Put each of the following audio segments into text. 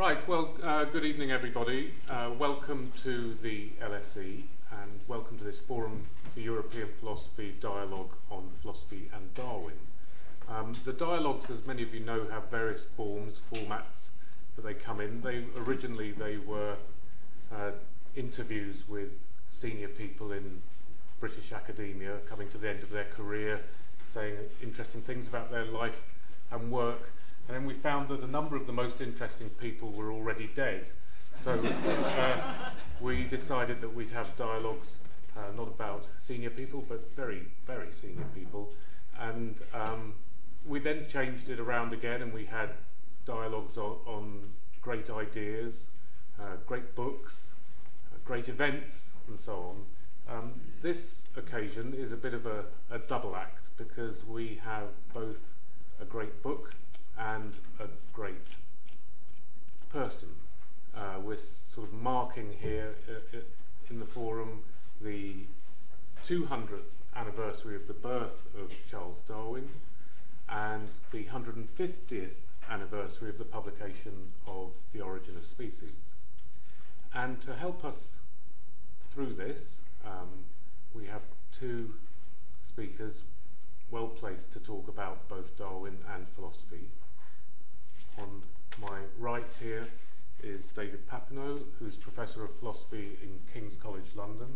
Right, well, uh, good evening, everybody. Uh, welcome to the LSE and welcome to this Forum for European Philosophy dialogue on philosophy and Darwin. Um, the dialogues, as many of you know, have various forms, formats that they come in. They Originally, they were uh, interviews with senior people in British academia coming to the end of their career, saying interesting things about their life and work and then we found that a number of the most interesting people were already dead. So uh, we decided that we'd have dialogues uh, not about senior people, but very, very senior people. And um, we then changed it around again, and we had dialogues on, on great ideas, uh, great books, uh, great events, and so on. Um, this occasion is a bit of a, a double act because we have both a great book and a great person. Uh, we're sort of marking here uh, uh in the forum the 200th anniversary of the birth of Charles Darwin and the 150th anniversary of the publication of The Origin of Species. And to help us through this, um, we have two speakers well placed to talk about both Darwin and philosophy. On my right here is David Papineau, who's Professor of Philosophy in King's College London.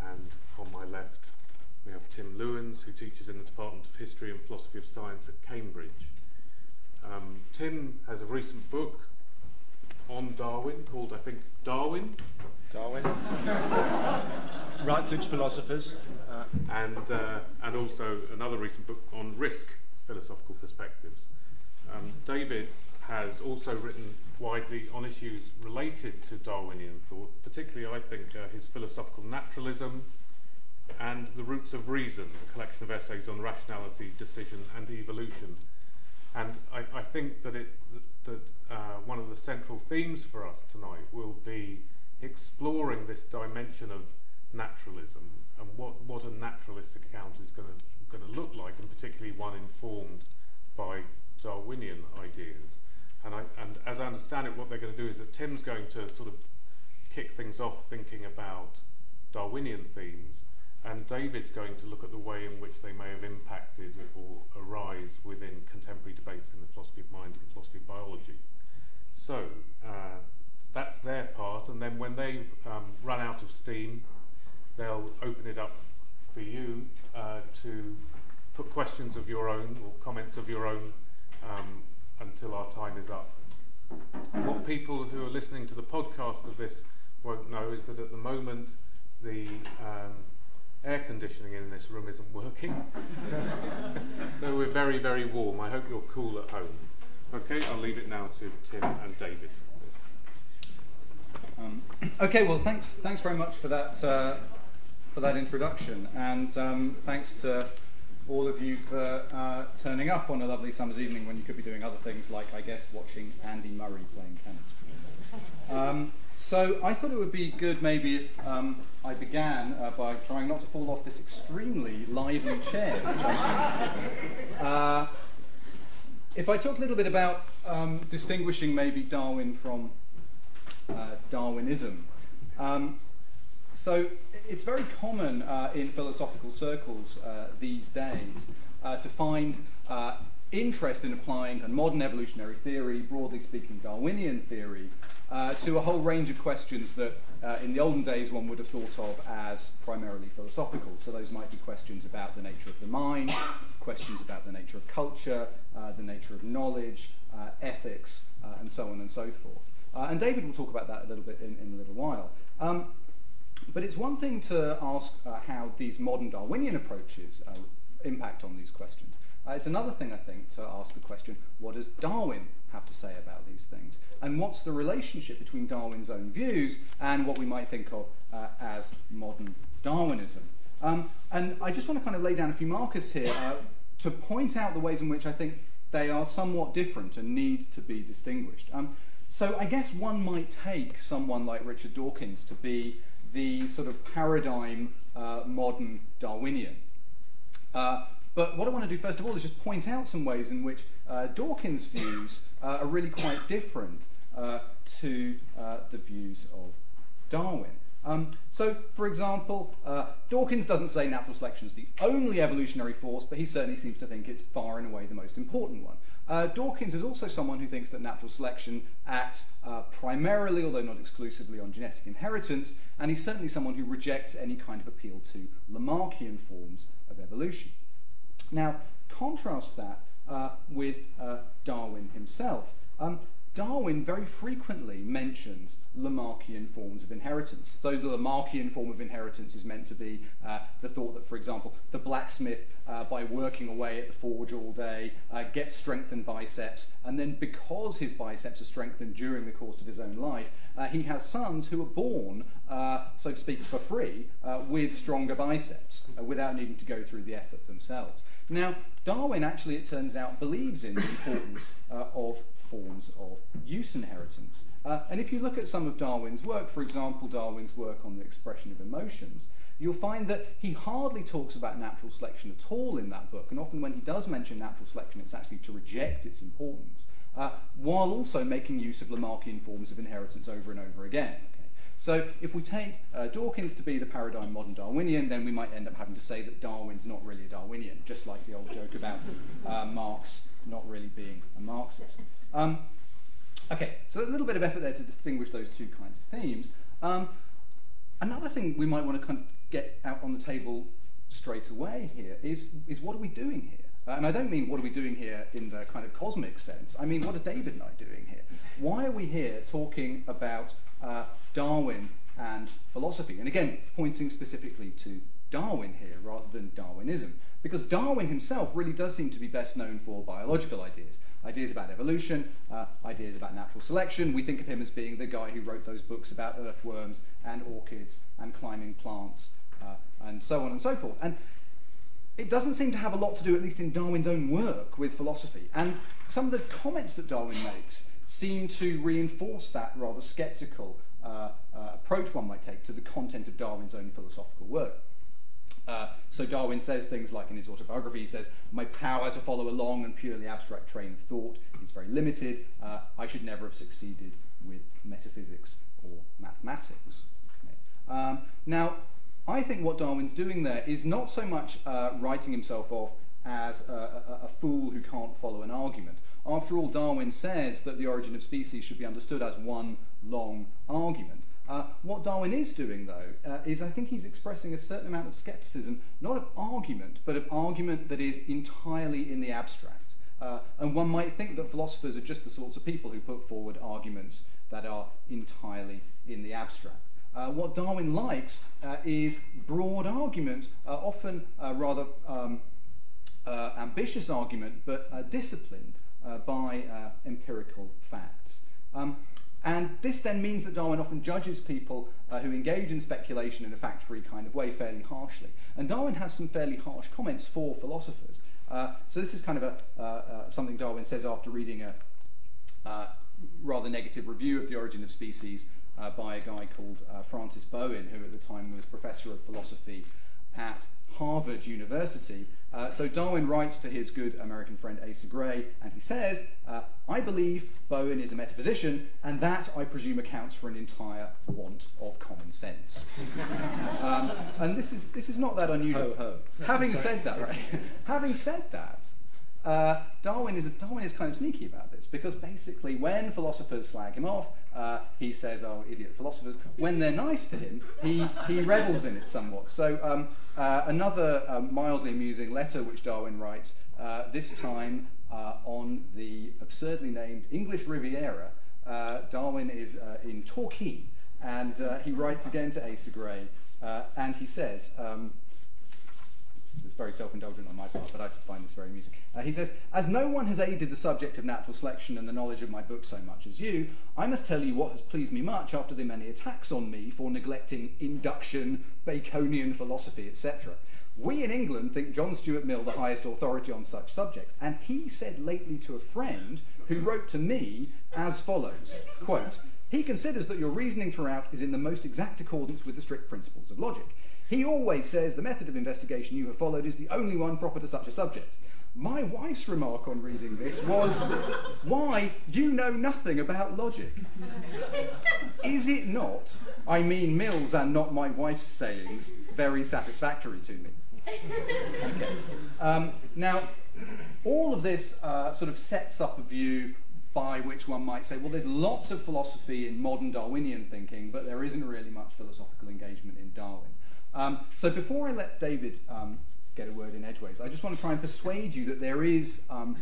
And on my left, we have Tim Lewens, who teaches in the Department of History and Philosophy of Science at Cambridge. Um, Tim has a recent book on Darwin called, I think, Darwin. Darwin. Routledge Philosophers. Uh, and, uh, and also another recent book on risk philosophical perspectives. Um, David has also written widely on issues related to Darwinian thought, particularly, I think, uh, his philosophical naturalism and The Roots of Reason, a collection of essays on rationality, decision, and evolution. And I, I think that, it, that uh, one of the central themes for us tonight will be exploring this dimension of naturalism and what, what a naturalistic account is going to look like, and particularly one informed by Darwinian ideas. And, I, and as I understand it, what they're going to do is that Tim's going to sort of kick things off thinking about Darwinian themes, and David's going to look at the way in which they may have impacted or arise within contemporary debates in the philosophy of mind and philosophy of biology. So uh, that's their part, and then when they've um, run out of steam, they'll open it up for you uh, to put questions of your own or comments of your own um, until our time is up. What people who are listening to the podcast of this won't know is that at the moment the um, air conditioning in this room isn't working. so we're very, very warm. I hope you're cool at home. Okay, I'll leave it now to Tim and David. Um, okay, well, thanks, thanks very much for that, uh, for that introduction, and um, thanks to all of you for uh, turning up on a lovely summer's evening when you could be doing other things like, I guess, watching Andy Murray playing tennis. Um, so I thought it would be good maybe if um, I began uh, by trying not to fall off this extremely lively chair. uh, if I talk a little bit about um, distinguishing maybe Darwin from uh, Darwinism. Um, so it's very common uh, in philosophical circles uh, these days uh, to find interest in applying a modern evolutionary theory, broadly speaking Darwinian theory, uh, to a whole range of questions that uh, in the olden days one would have thought of as primarily philosophical. So those might be questions about the nature of the mind, questions about the nature of culture, the nature of knowledge, ethics, and so on and so forth. and David will talk about that a little bit in, in a little while. Um, but it's one thing to ask uh, how these modern Darwinian approaches uh, impact on these questions. Uh, it's another thing, I think, to ask the question what does Darwin have to say about these things? And what's the relationship between Darwin's own views and what we might think of uh, as modern Darwinism? Um, and I just want to kind of lay down a few markers here uh, to point out the ways in which I think they are somewhat different and need to be distinguished. Um, so I guess one might take someone like Richard Dawkins to be the sort of paradigm uh, modern Darwinian. Uh, but what I want to do first of all is just point out some ways in which uh, Dawkins' views uh, are really quite different uh, to uh, the views of Darwin. Um, so, for example, uh, Dawkins doesn't say natural selection is the only evolutionary force, but he certainly seems to think it's far and away the most important one. Uh, Dawkins is also someone who thinks that natural selection acts primarily, although not exclusively, on genetic inheritance, and he's certainly someone who rejects any kind of appeal to Lamarckian forms of evolution. Now, contrast that uh, with uh, Darwin himself. Um, Darwin very frequently mentions Lamarckian forms of inheritance. So the Lamarckian form of inheritance is meant to be uh, the thought that, for example, the blacksmith, uh, by working away at the forge all day, uh, gets strengthened biceps, and then because his biceps are strengthened during the course of his own life, uh, he has sons who are born, uh, so to speak, for free, uh, with stronger biceps, without needing to go through the effort themselves. Now, Darwin actually, it turns out, believes in the importance of forms of use inheritance. Uh, and if you look at some of Darwin's work, for example, Darwin's work on the expression of emotions, you'll find that he hardly talks about natural selection at all in that book. And often when he does mention natural selection, it's actually to reject its importance, uh, while also making use of Lamarckian forms of inheritance over and over again. So if we take uh, Dawkins to be the paradigm modern Darwinian, then we might end up having to say that Darwin's not really a Darwinian, just like the old joke about uh, Marx not really being a Marxist. Um, okay, so a little bit of effort there to distinguish those two kinds of themes. Um, another thing we might want to kind of get out on the table straight away here is, is what are we doing here? Uh, and I don't mean what are we doing here in the kind of cosmic sense. I mean, what are David and I doing here? Why are we here talking about uh, Darwin and philosophy? And again, pointing specifically to Darwin here rather than Darwinism. Because Darwin himself really does seem to be best known for biological ideas ideas about evolution, uh, ideas about natural selection. We think of him as being the guy who wrote those books about earthworms and orchids and climbing plants uh, and so on and so forth. And it doesn't seem to have a lot to do, at least in Darwin's own work, with philosophy. And some of the comments that Darwin makes seem to reinforce that rather skeptical uh, uh approach one might take to the content of Darwin's own philosophical work. Uh, so Darwin says things like in his autobiography, he says, My power to follow a long and purely abstract train of thought is very limited. Uh, I should never have succeeded with metaphysics or mathematics. Okay. Um, now, I think what Darwin's doing there is not so much uh, writing himself off as a, a, a fool who can't follow an argument. After all, Darwin says that the origin of species should be understood as one long argument. Uh, what Darwin is doing, though, uh, is I think he's expressing a certain amount of skepticism, not of argument, but of argument that is entirely in the abstract. Uh, and one might think that philosophers are just the sorts of people who put forward arguments that are entirely in the abstract. Uh, what Darwin likes uh, is broad argument, uh, often rather um, ambitious argument, but disciplined by empirical facts. Um, and this then means that Darwin often judges people uh, who engage in speculation in a fact free kind of way fairly harshly. And Darwin has some fairly harsh comments for philosophers. Uh, so this is kind of a, uh, uh something Darwin says after reading a uh, rather negative review of The Origin of Species uh, by a guy called Francis Bowen, who at the time was professor of philosophy at Harvard University. Uh, so Darwin writes to his good American friend Asa Gray, and he says, uh, I believe Bowen is a metaphysician, and that, I presume, accounts for an entire want of common sense. um, and this is, this is not that unusual. Ho, ho. Having said that, right, having said that, uh, Darwin, is, Darwin is kind of sneaky about this because basically, when philosophers slag him off, uh, he says, Oh, idiot philosophers. When they're nice to him, he, he revels in it somewhat. So, um, uh, another um, mildly amusing letter which Darwin writes, uh, this time uh, on the absurdly named English Riviera. Uh, Darwin is in Torquay, and he writes again to Asa Gray, and he says, um, very self-indulgent on my part, but I find this very amusing. Uh, he says, As no one has aided the subject of natural selection and the knowledge of my book so much as you, I must tell you what has pleased me much after the many attacks on me for neglecting induction, Baconian philosophy, etc. We in England think John Stuart Mill the highest authority on such subjects, and he said lately to a friend who wrote to me as follows, quote, he considers that your reasoning throughout is in the most exact accordance with the strict principles of logic. He always says the method of investigation you have followed is the only one proper to such a subject. my wife's remark on reading this was, Why, you know nothing about logic. Is it not, I mean Mill's and not my wife's sayings, very satisfactory to me? Okay. Um, now, all of this uh, sort of sets up a view by which one might say, well, there's lots of philosophy in modern Darwinian thinking, but there isn't really much philosophical engagement in Darwin. Um, so before I let David um, get a word in edgeways, I just want to try and persuade you that there is um,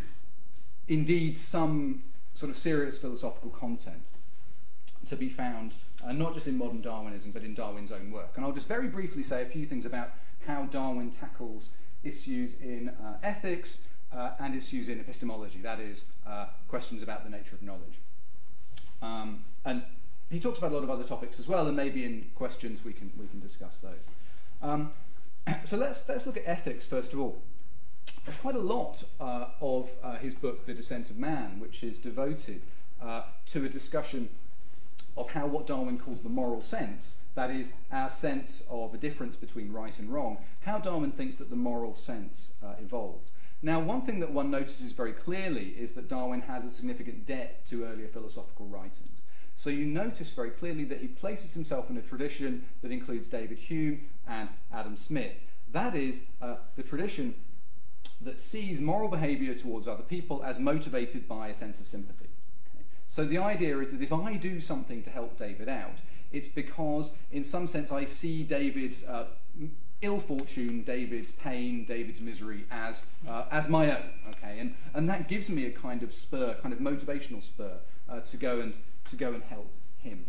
indeed some sort of serious philosophical content to be found, uh, not just in modern Darwinism, but in Darwin's own work. And I'll just very briefly say a few things about how Darwin tackles issues in uh, ethics uh, and issues in epistemology, that is, uh, questions about the nature of knowledge. Um, and he talks about a lot of other topics as well, and maybe in questions we can, we can discuss those. Um, so let's, let's look at ethics first of all. There's quite a lot uh, of uh, his book, The Descent of Man, which is devoted uh, to a discussion of how what Darwin calls the moral sense, that is, our sense of a difference between right and wrong, how Darwin thinks that the moral sense uh, evolved. Now, one thing that one notices very clearly is that Darwin has a significant debt to earlier philosophical writings. So you notice very clearly that he places himself in a tradition that includes David Hume and Adam Smith. That is uh, the tradition that sees moral behavior towards other people as motivated by a sense of sympathy. Okay? So the idea is that if I do something to help David out, it's because, in some sense, I see David's uh, ill fortune, David's pain, David's misery as, uh, as my own. Okay? And, and that gives me a kind of spur, kind of motivational spur uh, to, go and, to go and help him.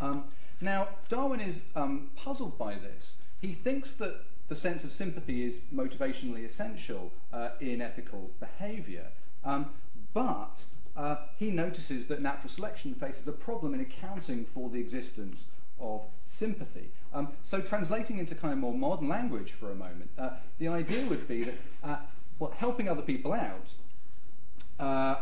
Um, now, Darwin is um, puzzled by this. He thinks that the sense of sympathy is motivationally essential uh, in ethical behavior, um, but uh, he notices that natural selection faces a problem in accounting for the existence of sympathy. Um, so, translating into kind of more modern language for a moment, uh, the idea would be that uh, well, helping other people out, uh,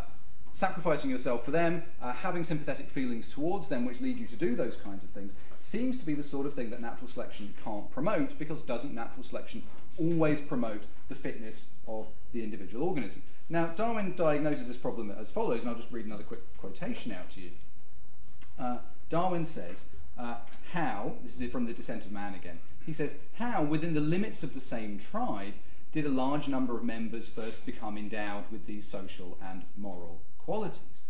sacrificing yourself for them, uh, having sympathetic feelings towards them, which lead you to do those kinds of things, seems to be the sort of thing that natural selection can't promote because doesn't natural selection always promote the fitness of the individual organism? Now, Darwin diagnoses this problem as follows, and I'll just read another quick quotation out to you. Uh, Darwin says, uh, how, this is from The Descent of Man again, he says, how, within the limits of the same tribe, did a large number of members first become endowed with these social and moral qualities?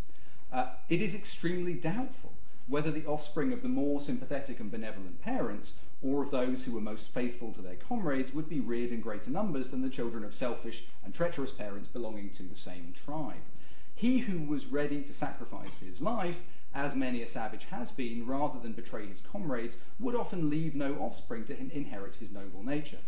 Uh, it is extremely doubtful whether the offspring of the more sympathetic and benevolent parents or of those who were most faithful to their comrades would be reared in greater numbers than the children of selfish and treacherous parents belonging to the same tribe. He who was ready to sacrifice his life as many a savage has been, rather than betray his comrades, would often leave no offspring to inherit his noble nature.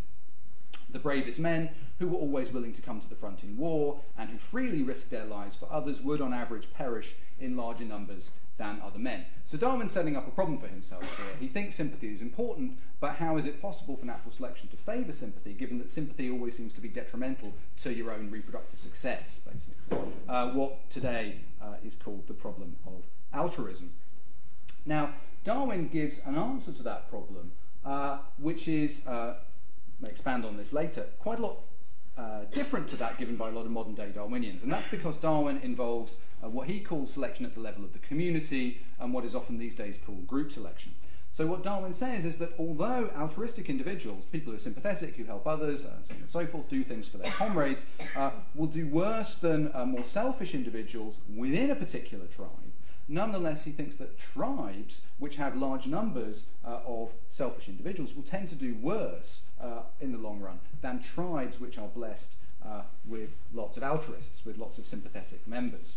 The bravest men, who were always willing to come to the front in war and who freely risked their lives for others, would on average perish in larger numbers than other men. So Darwin's setting up a problem for himself here. He thinks sympathy is important, but how is it possible for natural selection to favour sympathy, given that sympathy always seems to be detrimental to your own reproductive success, basically? Uh, what today uh, is called the problem of altruism. Now, Darwin gives an answer to that problem, uh, which is, uh, may expand on this later, quite a lot uh, different to that given by a lot of modern day Darwinians. And that's because Darwin involves uh, what he calls selection at the level of the community and what is often these days called group selection. So, what Darwin says is that although altruistic individuals, people who are sympathetic, who help others, uh, so on and so forth, do things for their comrades, uh, will do worse than uh, more selfish individuals within a particular tribe, Nonetheless, he thinks that tribes which have large numbers uh, of selfish individuals will tend to do worse uh, in the long run than tribes which are blessed uh, with lots of altruists, with lots of sympathetic members.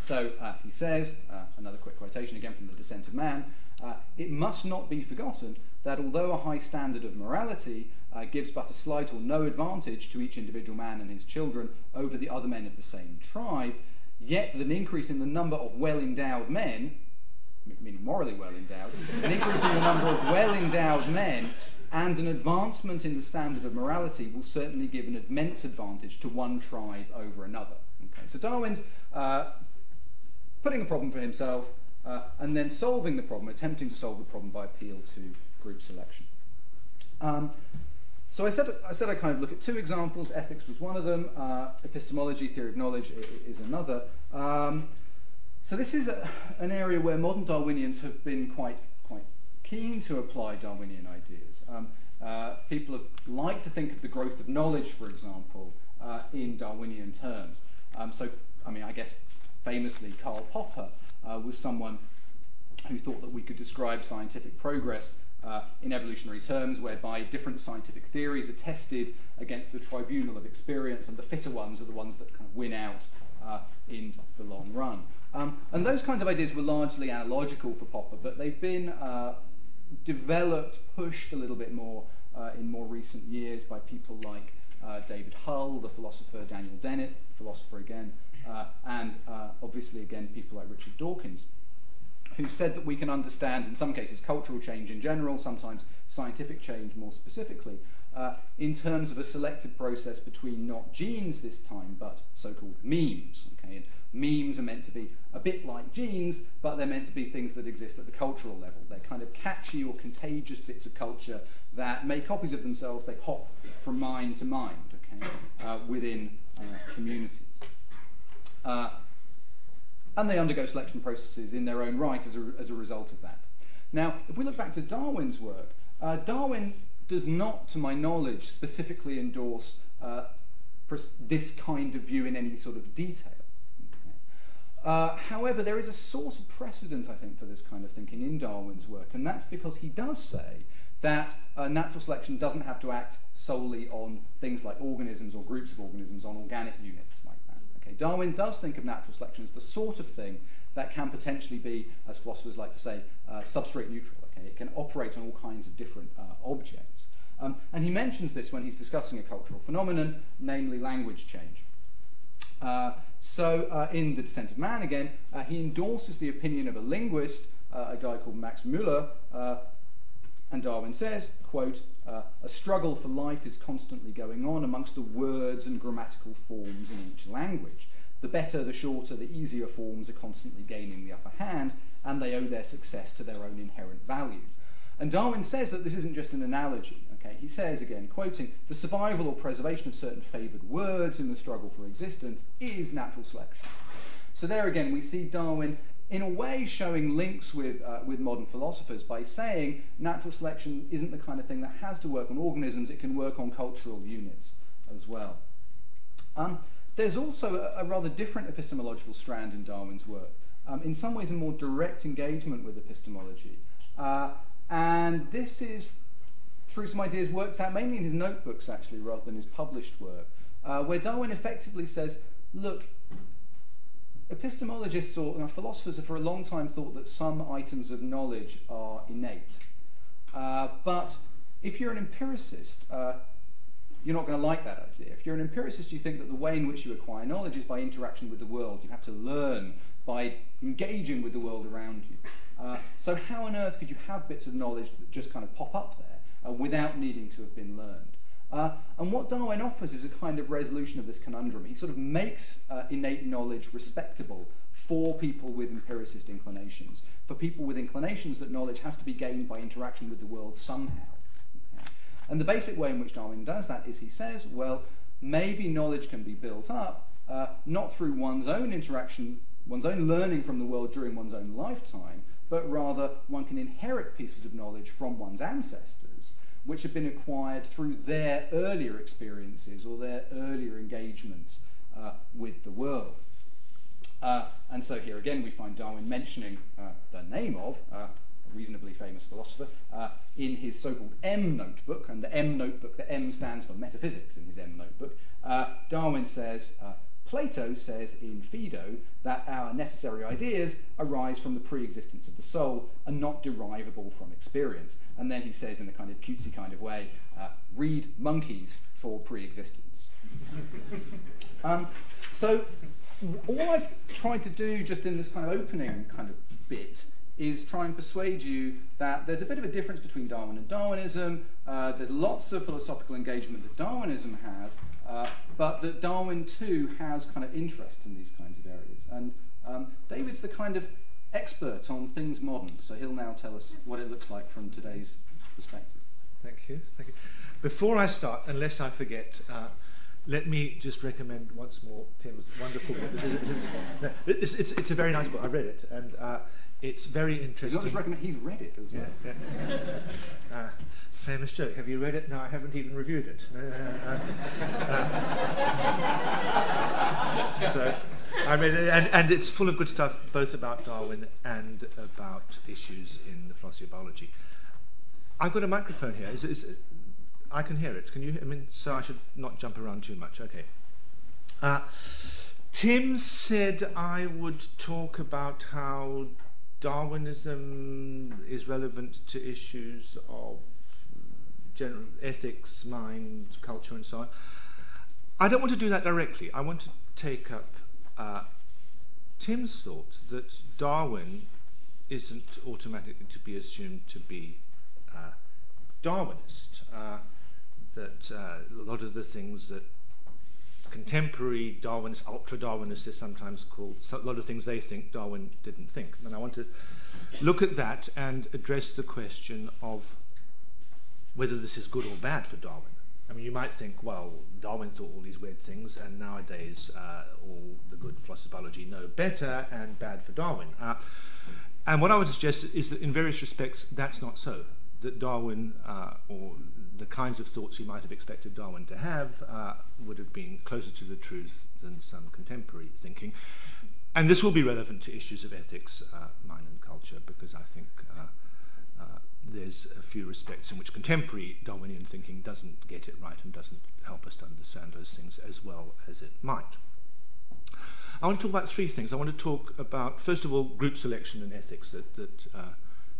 So uh, he says, uh, another quick quotation again from The Descent of Man, uh, it must not be forgotten that although a high standard of morality gives but a slight or no advantage to each individual man and his children over the other men of the same tribe, Yet an increase in the number of well endowed men, meaning morally well endowed, an increase in the number of well endowed men and an advancement in the standard of morality will certainly give an immense advantage to one tribe over another. Okay, so Darwin's uh, putting a problem for himself uh, and then solving the problem, attempting to solve the problem by appeal to group selection. Um, so I said, I said I kind of look at two examples. Ethics was one of them. Uh, epistemology, theory of knowledge, is another. Um, so this is a, an area where modern Darwinians have been quite, quite keen to apply Darwinian ideas. Um, uh, people have liked to think of the growth of knowledge, for example, uh, in Darwinian terms. Um, so, I mean, I guess famously, Karl Popper uh, was someone who thought that we could describe scientific progress uh, in evolutionary terms, whereby different scientific theories are tested against the tribunal of experience, and the fitter ones are the ones that kind of win out uh, in the long run. Um, and those kinds of ideas were largely analogical for Popper, but they've been uh, developed, pushed a little bit more uh, in more recent years by people like uh, David Hull, the philosopher, Daniel Dennett, philosopher again, uh, and obviously again people like Richard Dawkins, who said that we can understand, in some cases, cultural change in general, sometimes scientific change more specifically, uh, in terms of a selective process between not genes this time, but so-called memes. Okay? And memes are meant to be a bit like genes, but they're meant to be things that exist at the cultural level. They're kind of catchy or contagious bits of culture that make copies of themselves. They hop from mind to mind okay, uh, within uh, communities. And they undergo selection processes in their own right as a, as a result of that. Now, if we look back to Darwin's work, uh, Darwin does not, to my knowledge, specifically endorse uh, this kind of view in any sort of detail. Uh, however, there is a sort of precedent, I think, for this kind of thinking in Darwin's work, and that's because he does say that uh, natural selection doesn't have to act solely on things like organisms or groups of organisms, on organic units like? Darwin does think of natural selection as the sort of thing that can potentially be, as philosophers like to say, uh, substrate neutral. Okay? It can operate on all kinds of different uh, objects. Um, and he mentions this when he's discussing a cultural phenomenon, namely language change. Uh, so, uh, in The Descent of Man, again, uh, he endorses the opinion of a linguist, uh, a guy called Max Müller, and Darwin says, quote, uh, a struggle for life is constantly going on amongst the words and grammatical forms in each language. The better, the shorter, the easier forms are constantly gaining the upper hand, and they owe their success to their own inherent value. And Darwin says that this isn't just an analogy. Okay? He says, again, quoting, the survival or preservation of certain favoured words in the struggle for existence is natural selection. So there again, we see Darwin in a way showing links with, uh, with modern philosophers by saying natural selection isn't the kind of thing that has to work on organisms, it can work on cultural units as well. Um, there's also a, a, rather different epistemological strand in Darwin's work, um, in some ways a more direct engagement with epistemology. Uh, and this is through some ideas worked out mainly in his notebooks, actually, rather than his published work, uh, where Darwin effectively says, look, epistemologists or philosophers have for a long time thought that some items of knowledge are innate. Uh, but if you're an empiricist, uh, you're not going to like that idea. If you're an empiricist, you think that the way in which you acquire knowledge is by interaction with the world. You have to learn by engaging with the world around you. Uh, so, how on earth could you have bits of knowledge that just kind of pop up there uh, without needing to have been learned? Uh, and what Darwin offers is a kind of resolution of this conundrum. He sort of makes uh, innate knowledge respectable for people with empiricist inclinations, for people with inclinations that knowledge has to be gained by interaction with the world somehow. And the basic way in which Darwin does that is he says, well, maybe knowledge can be built up uh, not through one's own interaction, one's own learning from the world during one's own lifetime, but rather one can inherit pieces of knowledge from one's ancestors which have been acquired through their earlier experiences or their earlier engagements uh, with the world. Uh, and so here again we find Darwin mentioning uh, the name of uh, a reasonably famous philosopher uh, in his so-called M notebook, and the M notebook, the M stands for metaphysics in his M notebook. Uh, Darwin says, Plato says in Phaedo that our necessary ideas arise from the pre existence of the soul and not derivable from experience. And then he says, in a kind of cutesy kind of way, uh, read monkeys for pre existence. um, so, all I've tried to do just in this kind of opening kind of bit is try and persuade you that there's a bit of a difference between Darwin and Darwinism. Uh, there's lots of philosophical engagement that Darwinism has, uh, but that Darwin too has kind of interest in these kinds of areas. And um, David's the kind of expert on things modern, so he'll now tell us what it looks like from today's perspective. Thank you. Thank you. Before I start, unless I forget, uh, let me just recommend once more Tim's wonderful book. It's, it's, it's, a very nice book. I read it, and uh, it's very interesting. He's not just recommend; he's read it as well. Yeah, yeah. uh, famous joke. Have you read it? No, I haven't even reviewed it. Uh, uh, uh, so I it, and, and it's full of good stuff, both about Darwin and about issues in the philosophy of biology. I've got a microphone here. Is, is, I can hear it. Can you? I mean, so I should not jump around too much. Okay. Uh, Tim said I would talk about how Darwinism is relevant to issues of general ethics, mind, culture, and so on. I don't want to do that directly. I want to take up uh, Tim's thought that Darwin isn't automatically to be assumed to be uh, Darwinist. Uh, that uh, a lot of the things that contemporary Darwinists, ultra Darwinists is sometimes called, a lot of things they think Darwin didn't think. And I want to look at that and address the question of whether this is good or bad for Darwin. I mean, you might think, well, Darwin thought all these weird things, and nowadays uh, all the good philosophers of biology know better and bad for Darwin. Uh, and what I would suggest is that in various respects, that's not so. That Darwin, uh, or the kinds of thoughts you might have expected Darwin to have uh, would have been closer to the truth than some contemporary thinking. And this will be relevant to issues of ethics, uh, mind, and culture, because I think uh, uh, there's a few respects in which contemporary Darwinian thinking doesn't get it right and doesn't help us to understand those things as well as it might. I want to talk about three things. I want to talk about, first of all, group selection and ethics that, that uh,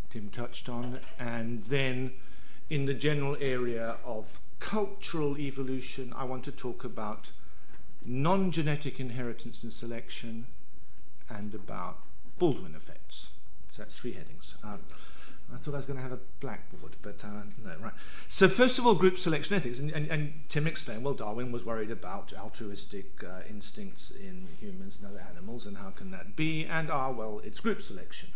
Tim touched on, and then in the general area of cultural evolution, I want to talk about non genetic inheritance and selection and about Baldwin effects. So that's three headings. Um, I thought I was going to have a blackboard, but uh, no, right. So, first of all, group selection ethics. And, and, and Tim explained well, Darwin was worried about altruistic uh, instincts in humans and other animals, and how can that be? And, ah, well, it's group selection.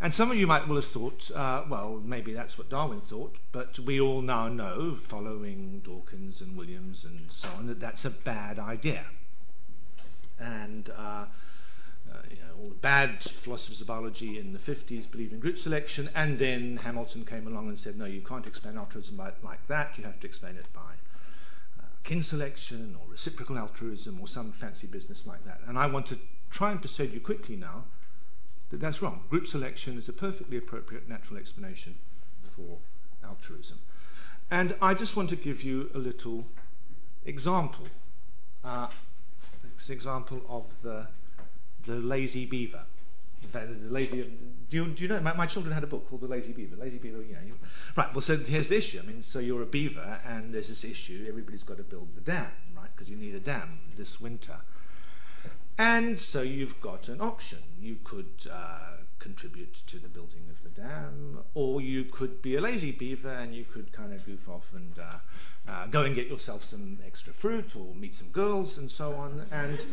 And some of you might well have thought, uh, well, maybe that's what Darwin thought, but we all now know, following Dawkins and Williams and so on, that that's a bad idea. And uh, uh, you know, all the bad philosophers of biology in the 50s believed in group selection, and then Hamilton came along and said, no, you can't explain altruism by, like that, you have to explain it by uh, kin selection or reciprocal altruism or some fancy business like that. And I want to try and persuade you quickly now that that's wrong. Group selection is a perfectly appropriate natural explanation for altruism. And I just want to give you a little example. Uh, it's an example of the, the lazy beaver. The, the lazy, do, you, do you know? My, my, children had a book called The Lazy Beaver. Lazy Beaver, you know. You, right, well, so here's the issue. I mean, so you're a beaver, and there's this issue. Everybody's got to build the dam, right? Because you need a dam this winter. And so you've got an option. You could uh, contribute to the building of the dam, or you could be a lazy beaver and you could kind of goof off and uh, uh, go and get yourself some extra fruit or meet some girls and so on. And,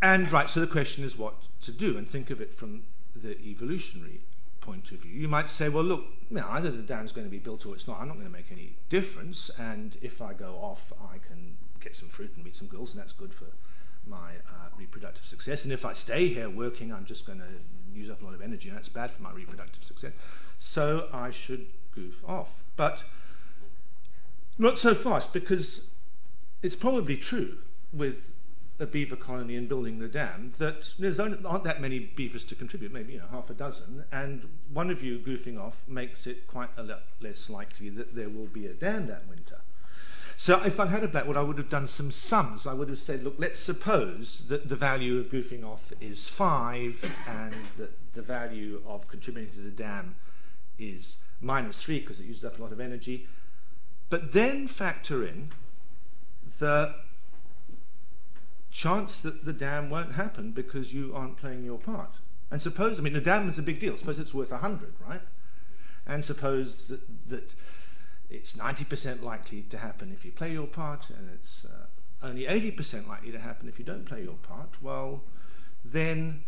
and right, so the question is what to do, and think of it from the evolutionary point of view. You might say, well, look, you know, either the dam's going to be built or it's not. I'm not going to make any difference. And if I go off, I can get some fruit and meet some girls, and that's good for my uh, reproductive success. And if I stay here working, I'm just going to use up a lot of energy, and that's bad for my reproductive success. So I should goof off. But not so fast, because it's probably true with a beaver colony and building the dam that there's only, aren't that many beavers to contribute, maybe you know half a dozen, and one of you goofing off makes it quite a lot less likely that there will be a dam that winter. So if I'd had a blackboard, I would have done some sums. I would have said, look, let's suppose that the value of goofing off is 5 and that the value of contributing to the dam is minus 3 because it uses up a lot of energy. But then factor in the chance that the dam won't happen because you aren't playing your part. And suppose, I mean, the dam is a big deal. Suppose it's worth 100, right? And suppose that, that it's 90% likely to happen if you play your part, and it's uh, only 80% likely to happen if you don't play your part, well, then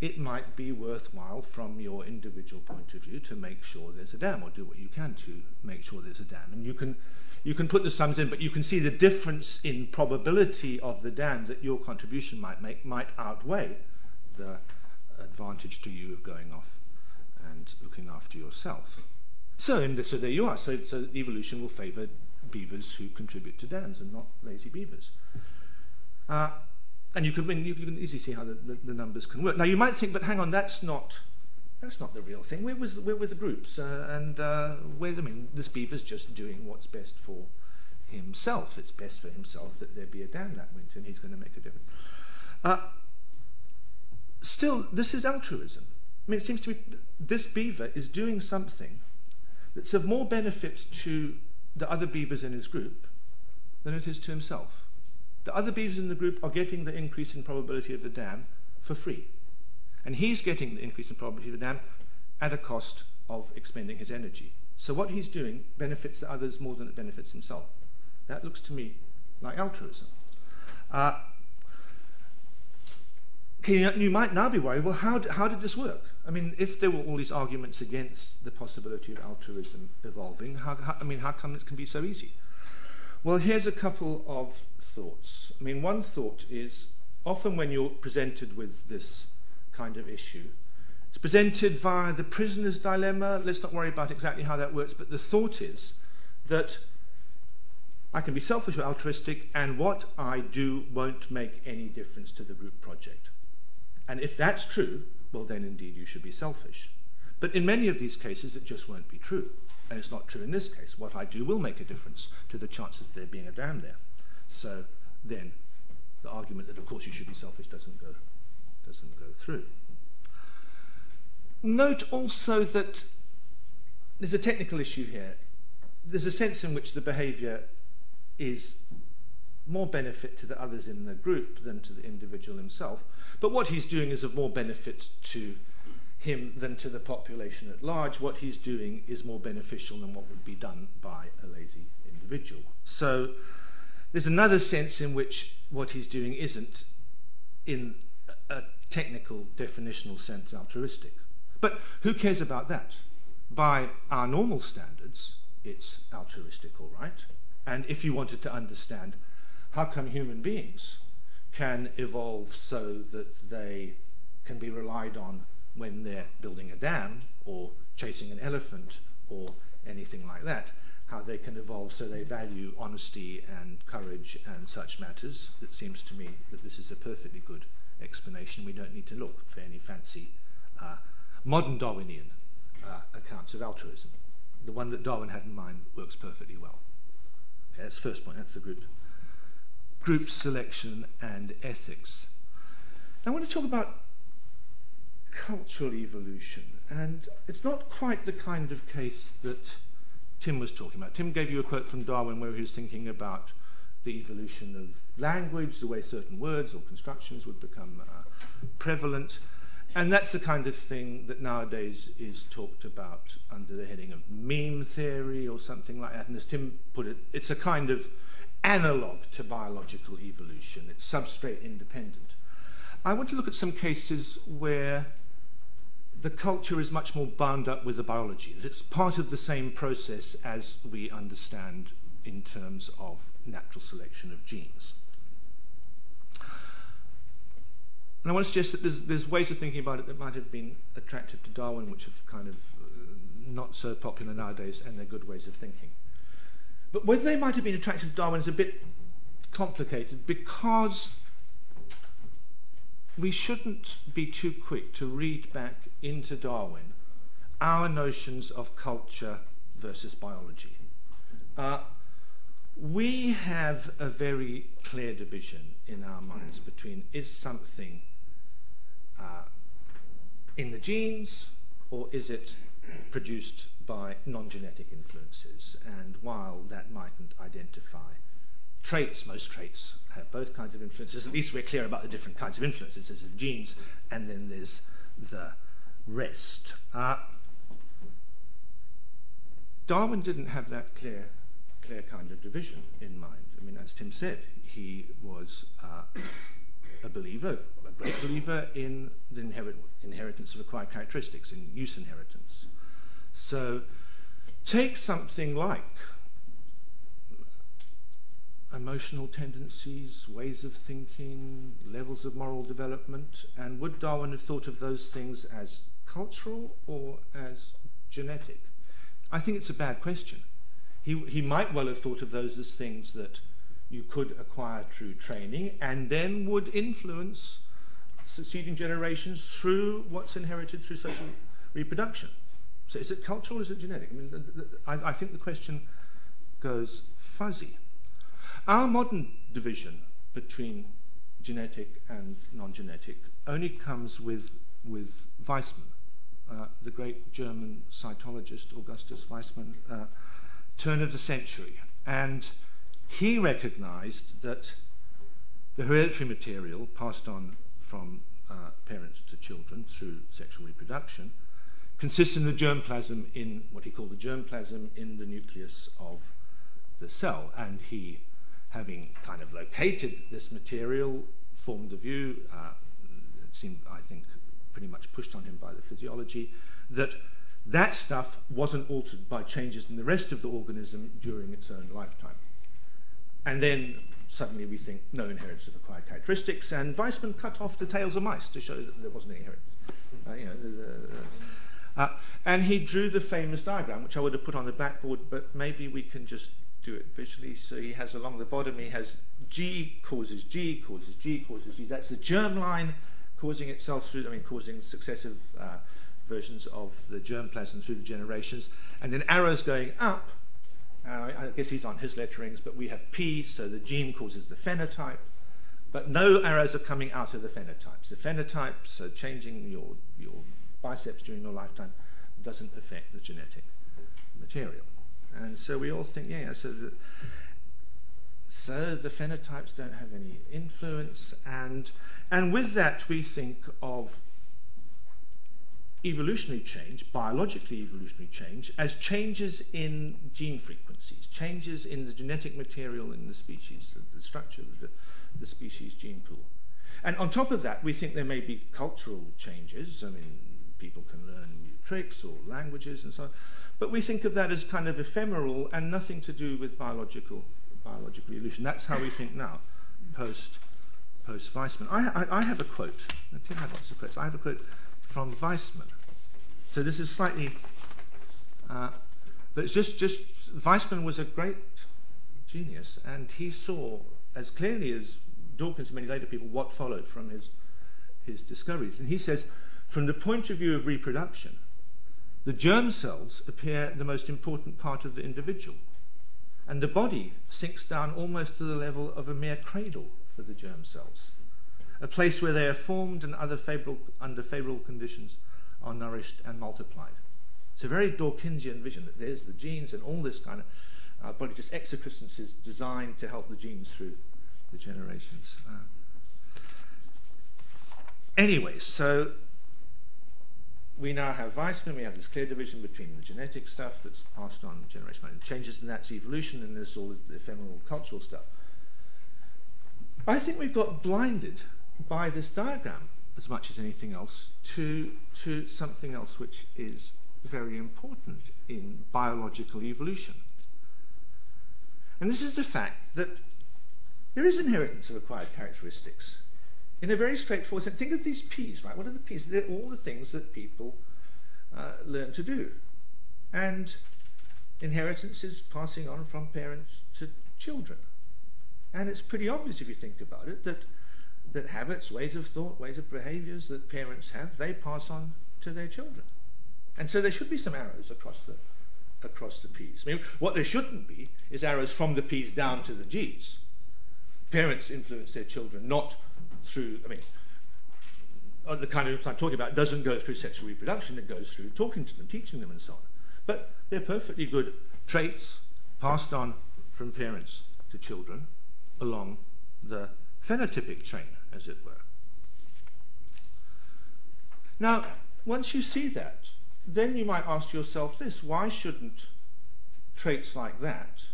it might be worthwhile from your individual point of view to make sure there's a dam or do what you can to make sure there's a dam. And you can, you can put the sums in, but you can see the difference in probability of the dam that your contribution might make might outweigh the advantage to you of going off and looking after yourself. So, so there you are. So, so evolution will favour beavers who contribute to dams and not lazy beavers. Uh, and you can, you can easily see how the, the, the, numbers can work. Now, you might think, but hang on, that's not, that's not the real thing. Where, was, where were the groups? Uh, and uh, where, I mean, this beaver's just doing what's best for himself. It's best for himself that there be a dam that winter, and he's going to make a difference. Uh, still, this is altruism. I mean, it seems to me this beaver is doing something that's of more benefit to the other beavers in his group than it is to himself. The other beavers in the group are getting the increase in probability of the dam for free. And he's getting the increase in probability of the dam at a cost of expending his energy. So what he's doing benefits the others more than it benefits himself. That looks to me like altruism. Uh, you might now be worried, well, how, how did this work? I mean, if there were all these arguments against the possibility of altruism evolving, how, how, I mean, how come it can be so easy? Well, here's a couple of thoughts. I mean, one thought is often when you're presented with this kind of issue, it's presented via the prisoner's dilemma. Let's not worry about exactly how that works, but the thought is that I can be selfish or altruistic, and what I do won't make any difference to the group project. And if that's true, well, then indeed you should be selfish. But in many of these cases, it just won't be true. And it's not true in this case. What I do will make a difference to the chances of there being a dam there. So then the argument that, of course, you should be selfish doesn't go, doesn't go through. Note also that there's a technical issue here. There's a sense in which the behavior is more benefit to the others in the group than to the individual himself. But what he's doing is of more benefit to him than to the population at large. What he's doing is more beneficial than what would be done by a lazy individual. So there's another sense in which what he's doing isn't, in a technical, definitional sense, altruistic. But who cares about that? By our normal standards, it's altruistic, all right. And if you wanted to understand how come human beings can evolve so that they can be relied on when they're building a dam or chasing an elephant or anything like that, how they can evolve so they value honesty and courage and such matters. It seems to me that this is a perfectly good explanation. We don't need to look for any fancy uh, modern Darwinian uh, accounts of altruism. The one that Darwin had in mind works perfectly well. That's the first point, that's the group. Group selection and ethics. Now, I want to talk about cultural evolution, and it's not quite the kind of case that Tim was talking about. Tim gave you a quote from Darwin where he was thinking about the evolution of language, the way certain words or constructions would become uh, prevalent. And that's the kind of thing that nowadays is talked about under the heading of meme theory or something like that. And as Tim put it, it's a kind of analog to biological evolution, it's substrate independent. I want to look at some cases where the culture is much more bound up with the biology. It's part of the same process as we understand in terms of natural selection of genes. And I want to suggest that there's, there's ways of thinking about it that might have been attractive to Darwin, which have kind of uh, not so popular nowadays, and they're good ways of thinking. But whether they might have been attractive to Darwin is a bit complicated because we shouldn't be too quick to read back into Darwin our notions of culture versus biology. Uh, we have a very clear division in our minds between is something uh, in the genes or is it produced by non genetic influences? And while that mightn't identify traits, most traits have both kinds of influences. At least we're clear about the different kinds of influences. There's the genes, and then there's the rest. Uh, Darwin didn't have that clear, clear kind of division in mind. I mean, as Tim said, he was uh, a believer, a great believer in the inherit, inheritance of acquired characteristics, in use inheritance. So take something like emotional tendencies, ways of thinking, levels of moral development, and would Darwin have thought of those things as cultural or as genetic? I think it's a bad question. He, he might well have thought of those as things that you could acquire through training and then would influence succeeding generations through what's inherited through social reproduction. So is it cultural or is it genetic? I mean, I, I think the question goes fuzzy. Our modern division between genetic and non-genetic only comes with, with Weismann, uh, the great German cytologist Augustus Weismann, uh, turn of the century. And he recognized that the hereditary material passed on from uh, parents to children through sexual reproduction consists in the germplasm in what he called the germplasm in the nucleus of the cell. And he having kind of located this material, formed the view, uh, it seemed, I think, pretty much pushed on him by the physiology, that that stuff wasn't altered by changes in the rest of the organism during its own lifetime. And then suddenly we think no inheritance of acquired characteristics, and Weismann cut off the tails of mice to show that there wasn't any inheritance. Uh, you know, uh, and he drew the famous diagram, which I would have put on the blackboard, but maybe we can just do it visually. So he has along the bottom, he has G causes G causes G causes G. That's the germ line causing itself through, I mean, causing successive uh, versions of the germplasm through the generations. And then arrows going up. Uh, I guess he's on his letterings, but we have P, so the gene causes the phenotype. But no arrows are coming out of the phenotypes. The phenotypes, so changing your, your biceps during your lifetime, doesn't affect the genetic material. And so we all think, yeah, so the, so the phenotypes don't have any influence. And, and with that, we think of evolutionary change, biologically evolutionary change, as changes in gene frequencies, changes in the genetic material in the species, the, structure of the, the species gene pool. And on top of that, we think there may be cultural changes. I mean, people can learn new tricks or languages and so on. But we think of that as kind of ephemeral and nothing to do with biological, biological evolution. That's how we think now, post, post Weismann. I, I, I have a quote. Tim have lots of quotes. I have a quote from Weismann. So this is slightly, uh, but just, just, Weismann was a great genius, and he saw as clearly as Dawkins and many later people what followed from his, his discoveries. And he says, from the point of view of reproduction, the germ cells appear the most important part of the individual, and the body sinks down almost to the level of a mere cradle for the germ cells, a place where they are formed and other favorable, under favorable conditions are nourished and multiplied. It's a very Dawkinsian vision that there's the genes and all this kind of uh, body just exocristance designed to help the genes through the generations. Uh, anyway, so we now have Weismann, we have this clear division between the genetic stuff that's passed on generation by generation, changes, and that's evolution, and there's all the ephemeral cultural stuff. I think we've got blinded by this diagram as much as anything else to, to something else which is very important in biological evolution. And this is the fact that there is inheritance of acquired characteristics in a very straightforward sense. Think of these P's, right? What are the P's? They're all the things that people uh, learn to do. And inheritance is passing on from parents to children. And it's pretty obvious if you think about it that, that habits, ways of thought, ways of behaviors that parents have, they pass on to their children. And so there should be some arrows across the, across the P's. I mean, what there shouldn't be is arrows from the P's down to the G's. Parents influence their children, not through, I mean, uh, the kind of I'm talking about doesn't go through sexual reproduction, it goes through talking to them, teaching them, and so on. But they're perfectly good traits passed on from parents to children along the phenotypic chain, as it were. Now, once you see that, then you might ask yourself this why shouldn't traits like that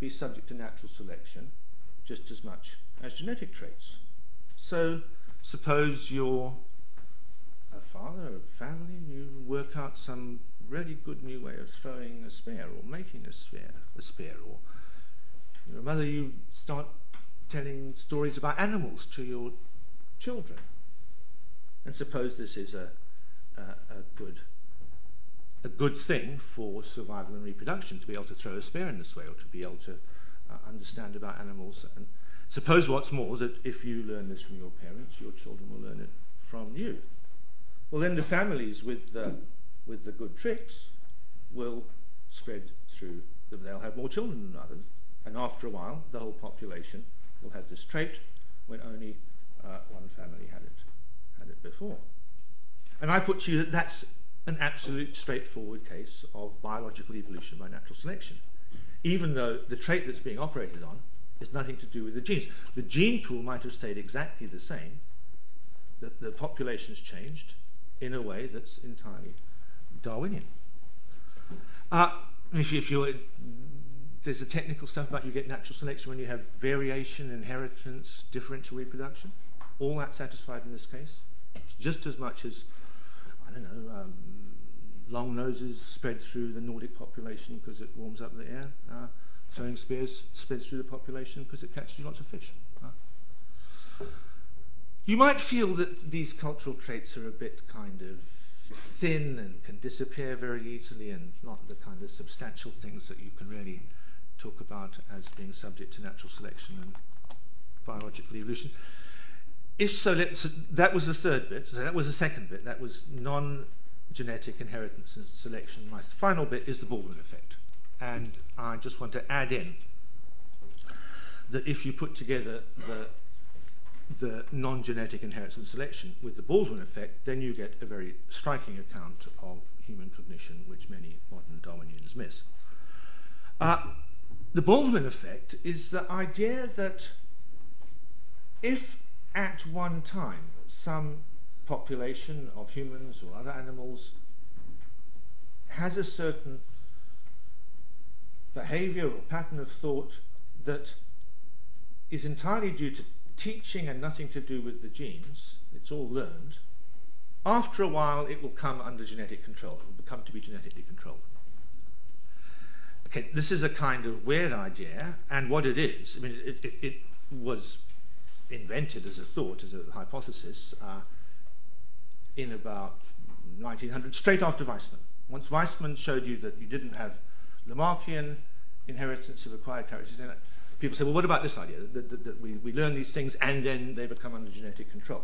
be subject to natural selection just as much as genetic traits? So suppose you're a uh, father of a family, and you work out some really good new way of throwing a spear or making a spear, a spear, or you're a mother, you start telling stories about animals to your children. And suppose this is a, a, a good a good thing for survival and reproduction to be able to throw a spear in this way or to be able to uh, understand about animals. And suppose what's more that if you learn this from your parents, your children will learn it from you. Well, then the families with the, with the good tricks will spread through, they'll have more children than others. And after a while, the whole population will have this trait when only uh, one family had it, had it before. And I put to you that that's an absolute straightforward case of biological evolution by natural selection, even though the trait that's being operated on is nothing to do with the genes. The gene pool might have stayed exactly the same, the, the population's changed in a way that's entirely Darwinian. Uh, if, you, if you're, there's the technical stuff about you get natural selection when you have variation, inheritance, differential reproduction. All that satisfied in this case, just as much as I don't know, um, long noses spread through the Nordic population because it warms up the air. Uh, throwing spears spreads through the population because it catches you lots of fish. Uh. You might feel that these cultural traits are a bit kind of thin and can disappear very easily and not the kind of substantial things that you can really talk about as being subject to natural selection and biological evolution. If so, let's, that was the third bit. So that was the second bit. That was non genetic inheritance and selection. My final bit is the Baldwin effect. And I just want to add in that if you put together the the non-genetic inheritance and selection with the Baldwin effect, then you get a very striking account of human cognition, which many modern Darwinians miss. Uh, the Baldwin effect is the idea that if at one time some population of humans or other animals has a certain behavior or pattern of thought that is entirely due to teaching and nothing to do with the genes, it's all learned, after a while it will come under genetic control. It will become to be genetically controlled. Okay, this is a kind of weird idea, and what it is, I mean, it, it, it was invented as a thought, as a hypothesis, uh, in about 1900, straight after Weismann. Once Weismann showed you that you didn't have Lamarckian inheritance of acquired characteristics, people say, well, what about this idea? That, that, that we, we learn these things and then they become under genetic control.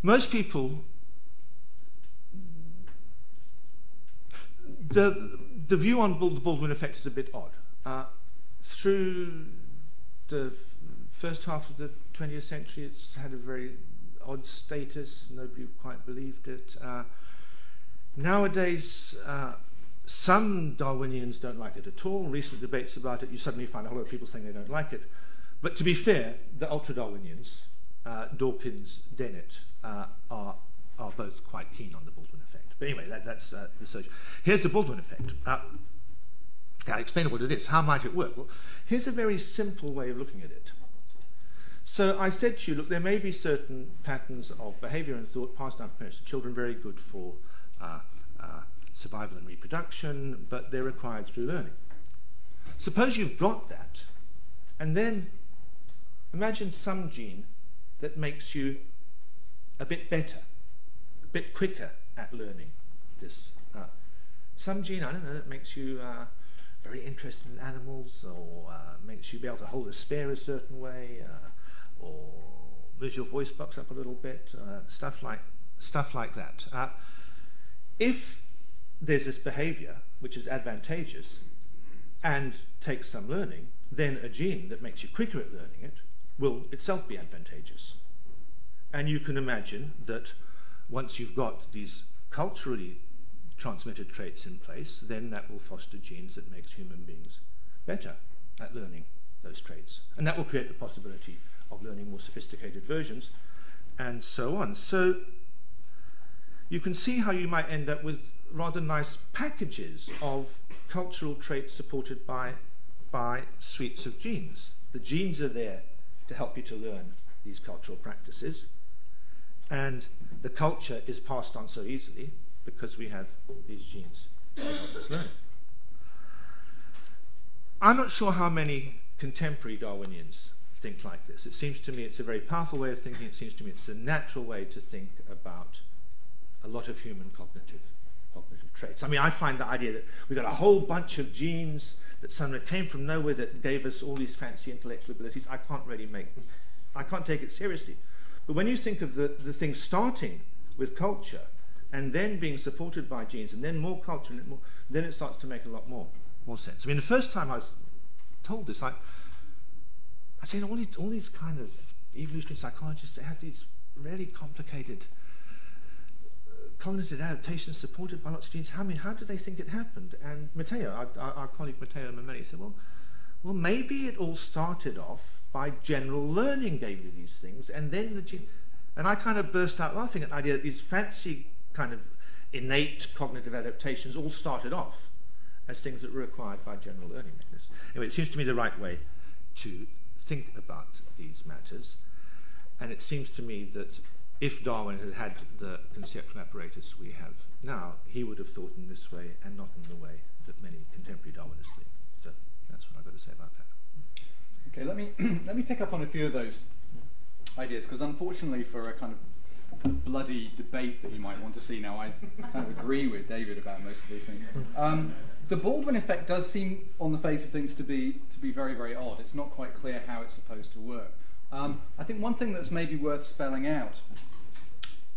Most people, the, the view on the Baldwin effect is a bit odd. Uh, through the first half of the 20th century, it's had a very odd status. Nobody quite believed it. Uh, nowadays, uh, some Darwinians don't like it at all. Recent debates about it, you suddenly find a whole lot of people saying they don't like it. But to be fair, the ultra Darwinians, uh, Dawkins, Dennett, uh, are, are both quite keen on the Baldwin effect. But anyway, that, that's uh, the search. Here's the Baldwin effect. Uh, I'll explain what it is. How might it work? Well, here's a very simple way of looking at it. So I said to you, look, there may be certain patterns of behavior and thought passed down from parents to children, very good for uh, uh, survival and reproduction, but they're acquired through learning. Suppose you've got that, and then imagine some gene that makes you a bit better, bit quicker at learning this. Uh, some gene, I don't know, that makes you uh, very interested in animals or uh, makes you be able to hold a spear a certain way. Uh, or moves your voice box up a little bit, uh, stuff like stuff like that. If there's this behavior which is advantageous and takes some learning, then a gene that makes you quicker at learning it will itself be advantageous. And you can imagine that once you've got these culturally transmitted traits in place, then that will foster genes that makes human beings better at learning those traits. And that will create the possibility of learning more sophisticated versions, and so on. So you can see how you might end up with rather nice packages of cultural traits supported by, by suites of genes. The genes are there to help you to learn these cultural practices. And the culture is passed on so easily because we have these genes that help us learn. I'm not sure how many contemporary Darwinians think like this. It seems to me it's a very powerful way of thinking. It seems to me it's a natural way to think about a lot of human cognitive cognitive traits. I mean, I find the idea that we've got a whole bunch of genes that somehow came from nowhere that gave us all these fancy intellectual abilities. I can't really make, I can't take it seriously. But when you think of the, the thing starting with culture and then being supported by genes and then more culture, and more, then it starts to make a lot more, more sense. I mean, the first time I was told this, I, I said, all these, all these kind of evolutionary psychologists, they have these really complicated uh, cognitive adaptation supported by lots of genes. How, I mean, how do they think it happened? And Matteo, our, our colleague Matteo Mameli, said, well, well, maybe it all started off by general learning gave you these things, and then the gene. And I kind of burst out laughing at the idea that these fancy kind of innate cognitive adaptations all started off as things that were acquired by general learning mechanisms. Anyway, it seems to me the right way to think about these matters, and it seems to me that if Darwin had had the conceptual apparatus we have now, he would have thought in this way and not in the way that many contemporary Darwinists think. So that's what I've got to say about that. Okay, let me let me pick up on a few of those ideas because unfortunately, for a kind of bloody debate that you might want to see now, I kind of agree with David about most of these things. Um, the Baldwin effect does seem, on the face of things, to be to be very very odd. It's not quite clear how it's supposed to work. Um, I think one thing that's maybe worth spelling out,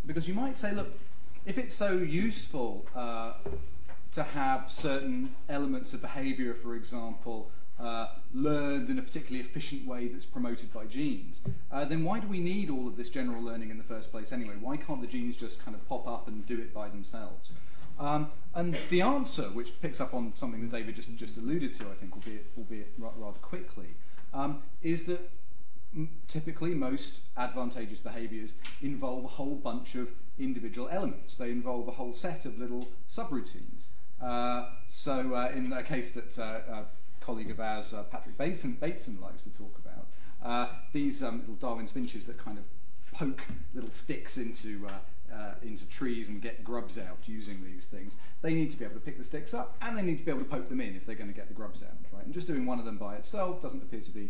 because you might say, look, if it's so useful uh, to have certain elements of behavior, for example, uh, learned in a particularly efficient way that's promoted by genes, uh, then why do we need all of this general learning in the first place anyway? Why can't the genes just kind of pop up and do it by themselves? Um, and the answer, which picks up on something that David just, just alluded to, I think, albeit, albeit rather quickly, um, is that typically most advantageous behaviors involve a whole bunch of individual elements. They involve a whole set of little subroutines. Uh, so uh, in a case that uh, a colleague of ours, Patrick Bateson, Bateson, likes to talk about, these um, little Darwin's finches that kind of poke little sticks into uh, into trees and get grubs out using these things, they need to be able to pick the sticks up and they need to be able to poke them in if they're going to get the grubs out. Right? And just doing one of them by itself doesn't appear to be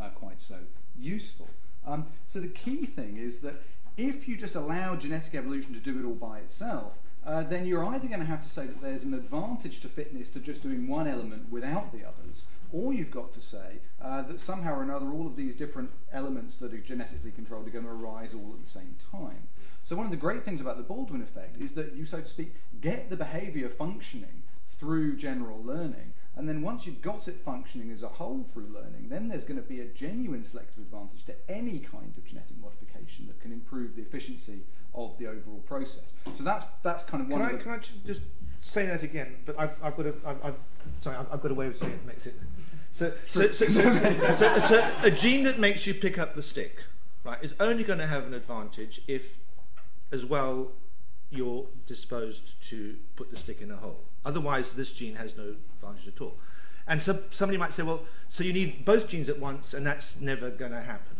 uh, quite so useful. Um, so the key thing is that if you just allow genetic evolution to do it all by itself, uh, then you're either going to have to say that there's an advantage to fitness to just doing one element without the others, or you've got to say uh, that somehow or another all of these different elements that are genetically controlled are going to arise all at the same time. So one of the great things about the Baldwin effect is that you, so to speak, get the behavior functioning through general learning, and then once you've got it functioning as a whole through learning, then there's going to be a genuine selective advantage to any kind of genetic modification that can improve the efficiency of the overall process. So that's that's kind of one. Can of I can I just say that again? But I've, I've got a I've, I've sorry I've, I've got a way of saying it that makes it. So, so, so, so, so a gene that makes you pick up the stick, right, is only going to have an advantage if, as well, you're disposed to put the stick in a hole. Otherwise, this gene has no advantage at all. And so somebody might say, well, so you need both genes at once, and that's never going to happen.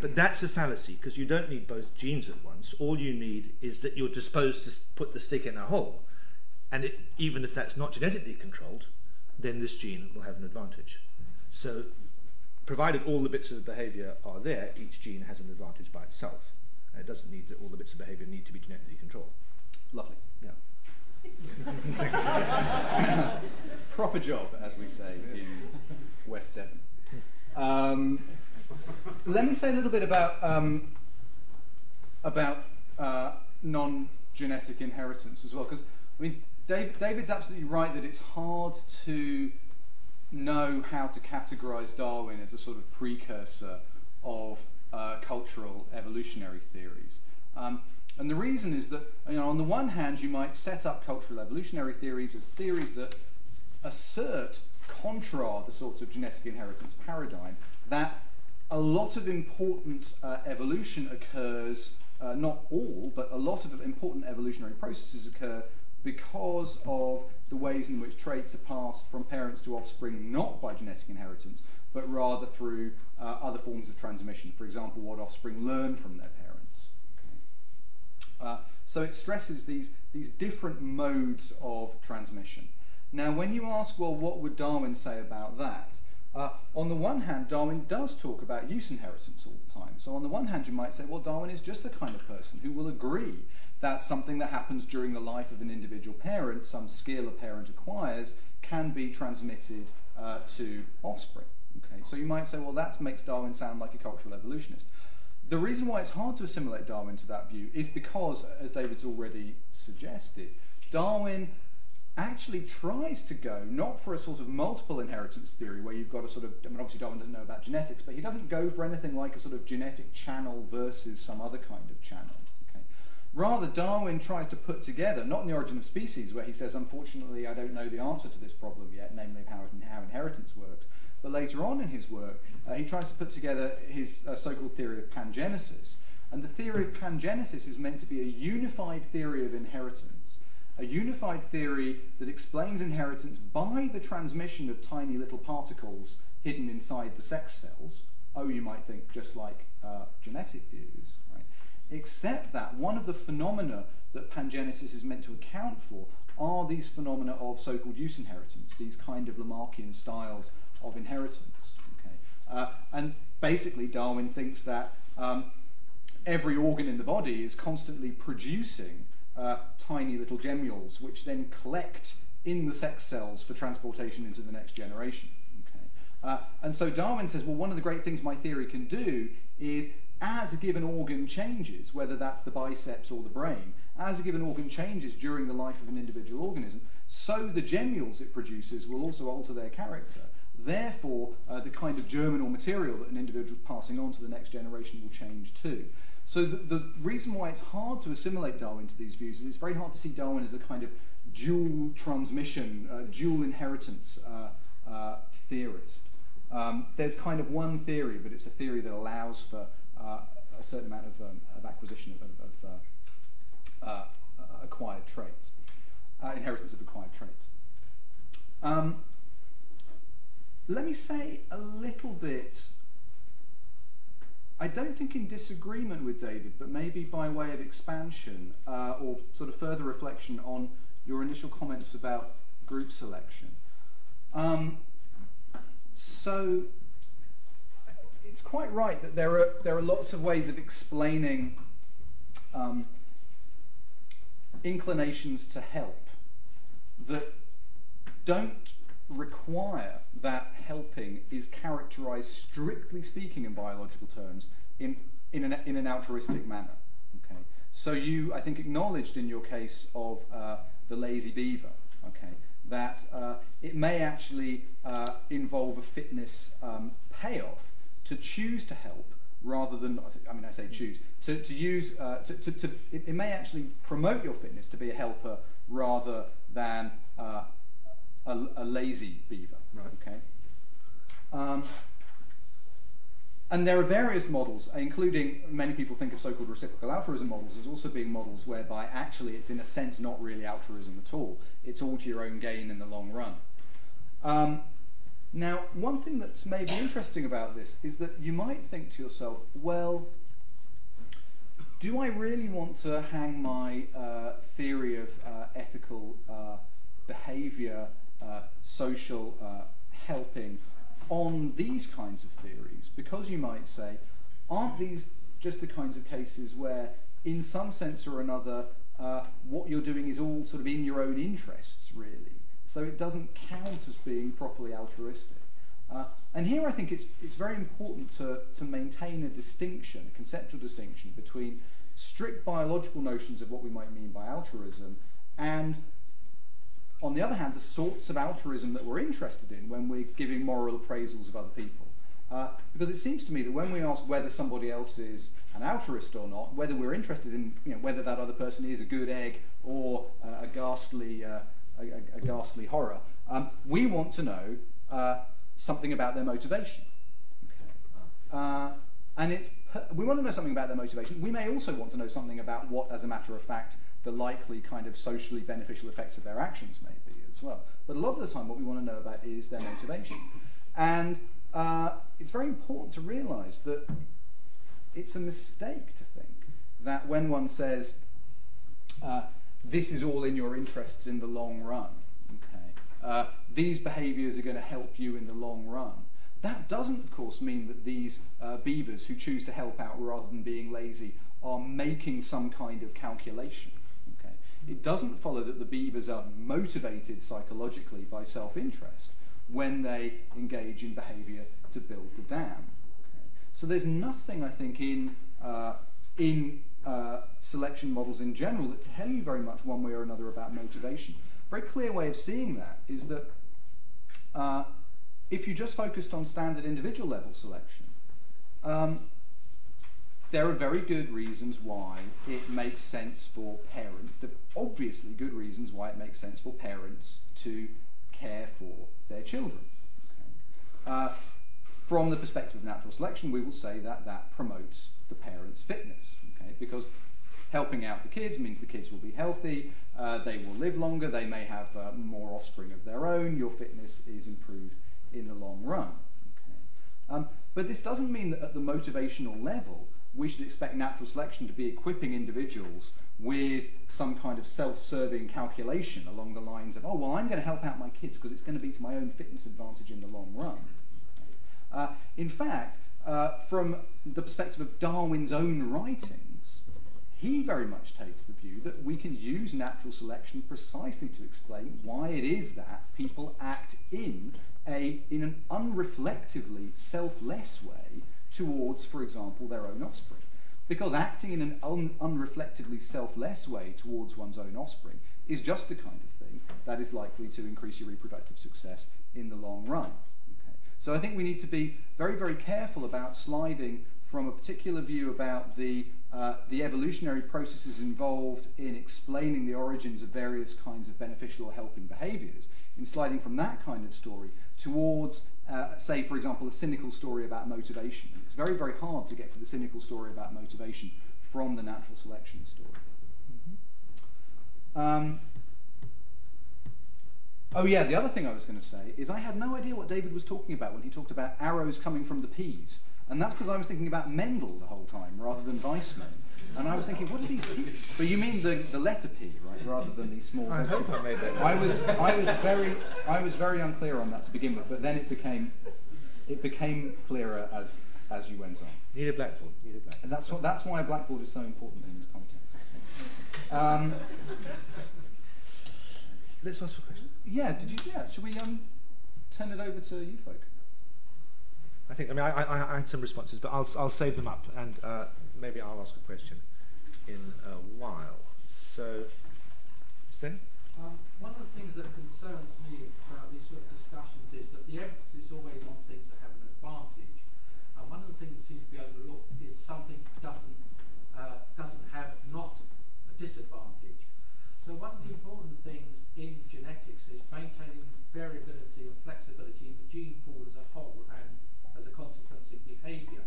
But that's a fallacy because you don't need both genes at once. All you need is that you're disposed to put the stick in a hole. And it, even if that's not genetically controlled, then this gene will have an advantage. So, provided all the bits of behavior are there, each gene has an advantage by itself. It doesn't need that all the bits of behavior need to be genetically controlled. Lovely. Yeah. Proper job, as we say in West Devon. Um, let me say a little bit about um, about uh, non-genetic inheritance as well, because I mean, Dave, David's absolutely right that it's hard to know how to categorize Darwin as a sort of precursor of uh, cultural evolutionary theories. Um, and the reason is that, you know, on the one hand, you might set up cultural evolutionary theories as theories that assert, contra the sort of genetic inheritance paradigm, that a lot of important uh, evolution occurs, uh, not all, but a lot of important evolutionary processes occur because of the ways in which traits are passed from parents to offspring, not by genetic inheritance, but rather through uh, other forms of transmission. For example, what offspring learn from their parents. Uh, so it stresses these, these different modes of transmission. Now, when you ask, well, what would Darwin say about that? Uh, on the one hand, Darwin does talk about use inheritance all the time. So, on the one hand, you might say, well, Darwin is just the kind of person who will agree that something that happens during the life of an individual parent, some skill a parent acquires, can be transmitted uh, to offspring. Okay, so you might say, well, that makes Darwin sound like a cultural evolutionist. The reason why it's hard to assimilate Darwin to that view is because, as David's already suggested, Darwin actually tries to go not for a sort of multiple inheritance theory where you've got a sort of, I mean, obviously Darwin doesn't know about genetics, but he doesn't go for anything like a sort of genetic channel versus some other kind of channel. Rather, Darwin tries to put together, not in the origin of species, where he says, unfortunately, I don't know the answer to this problem yet, namely how, how inheritance works, but later on in his work, uh, he tries to put together his uh, so called theory of pangenesis. And the theory of pangenesis is meant to be a unified theory of inheritance a unified theory that explains inheritance by the transmission of tiny little particles hidden inside the sex cells. Oh, you might think just like uh, genetic views, right? Except that one of the phenomena that pangenesis is meant to account for are these phenomena of so-called use inheritance, these kind of Lamarckian styles of inheritance. Okay? Uh, and basically, Darwin thinks that um, every organ in the body is constantly producing uh, tiny little gemmules, which then collect in the sex cells for transportation into the next generation. Okay? Uh, and so Darwin says, well, one of the great things my theory can do is as a given organ changes, whether that's the biceps or the brain, as a given organ changes during the life of an individual organism, so the gemmules it produces will also alter their character. Therefore, uh, the kind of germinal material that an individual is passing on to the next generation will change too. So the, the reason why it's hard to assimilate Darwin to these views is it's very hard to see Darwin as a kind of dual transmission, uh, dual inheritance uh, uh, theorist. Um, there's kind of one theory, but it's a theory that allows for uh, a certain amount of, um, of acquisition of, of acquired traits, inheritance of acquired traits. Um, let me say a little bit I don't think in disagreement with David, but maybe by way of expansion uh, or sort of further reflection on your initial comments about group selection. Um, so it's quite right that there are there are lots of ways of explaining um, inclinations to help that don't require that helping is characterized, strictly speaking, in biological terms, in, in, an, in an altruistic manner. Okay? So you, I think, acknowledged in your case of uh, the lazy beaver, okay, that uh, it may actually uh, involve a fitness um, payoff to choose to help rather than, I mean, I say choose, to, to use, uh, to, to, to it, may actually promote your fitness to be a helper rather than uh, a, a lazy beaver. Right. Okay. Um, and there are various models, including many people think of so-called reciprocal altruism models as also being models whereby actually it's in a sense not really altruism at all. It's all to your own gain in the long run. Um, now, one thing that's maybe interesting about this is that you might think to yourself, well, do I really want to hang my uh, theory of uh, ethical uh, behavior uh, social uh, helping on these kinds of theories because you might say, aren't these just the kinds of cases where, in some sense or another, uh, what you're doing is all sort of in your own interests, really? So it doesn't count as being properly altruistic. Uh, and here I think it's, it's very important to, to maintain a distinction, a conceptual distinction, between strict biological notions of what we might mean by altruism and on the other hand, the sorts of altruism that we're interested in when we're giving moral appraisals of other people. Uh, because it seems to me that when we ask whether somebody else is an altruist or not, whether we're interested in you know, whether that other person is a good egg or uh, a ghastly uh, a, a, ghastly horror, um, we want to know uh, something about their motivation. Okay. Uh, and it's we want to know something about their motivation. We may also want to know something about what, as a matter of fact, the likely kind of socially beneficial effects of their actions may be as well. But a lot of the time, what we want to know about is their motivation. And uh, it's very important to realize that it's a mistake to think that when one says, uh, this is all in your interests in the long run, okay, uh, these behaviors are going to help you in the long run. That doesn't, of course, mean that these uh, beavers who choose to help out rather than being lazy are making some kind of calculation. It doesn't follow that the beavers are motivated psychologically by self interest when they engage in behavior to build the dam. Okay? So there's nothing, I think, in, uh, in uh, selection models in general that tell you very much one way or another about motivation. A very clear way of seeing that is that uh, if you just focused on standard individual level selection, um, there are very good reasons why it makes sense for parents, are obviously good reasons why it makes sense for parents to care for their children. Okay? Uh, from the perspective of natural selection, we will say that that promotes the parent's fitness, okay? because helping out the kids means the kids will be healthy, uh, they will live longer, they may have uh, more offspring of their own, your fitness is improved in the long run. Okay? Um, but this doesn't mean that at the motivational level, we should expect natural selection to be equipping individuals with some kind of self-serving calculation along the lines of, oh, well, I'm going to help out my kids because it's going to be to my own fitness advantage in the long run. Uh, in fact, uh, from the perspective of Darwin's own writings, he very much takes the view that we can use natural selection precisely to explain why it is that people act in a in an unreflectively selfless way towards, for example, their own offspring. Because acting in an un- unreflectively selfless way towards one's own offspring is just the kind of thing that is likely to increase your reproductive success in the long run. Okay? So I think we need to be very, very careful about sliding from a particular view about the, uh, the evolutionary processes involved in explaining the origins of various kinds of beneficial or helping behaviors, in sliding from that kind of story towards uh, say, for example, a cynical story about motivation. It's very, very hard to get to the cynical story about motivation from the natural selection story. Mm-hmm. Um, oh, yeah, the other thing I was going to say is I had no idea what David was talking about when he talked about arrows coming from the peas. And that's because I was thinking about Mendel the whole time rather than Weismann. And I was thinking, what are these P's? But you mean the, the letter P, right, rather than the small. I hope I made that. I was I was very I was very unclear on that to begin with, but then it became it became clearer as as you went on. Need a blackboard. Need a blackboard. And that's what that's why a blackboard is so important in this context. Um, Let's ask a question. Yeah. Did you? Yeah. Should we um turn it over to you folk? I think. I mean, I, I, I had some responses, but I'll I'll save them up and. Uh, maybe I'll ask a question in a while. So, Stan? Um, one of the things that concerns me about these sort of discussions is that the emphasis is always on things that have an advantage. And one of the things that seems to be overlooked is something doesn't uh, doesn't have not a disadvantage. So one of the important things in genetics is maintaining variability and flexibility in the gene pool as a whole and as a consequence in behaviour.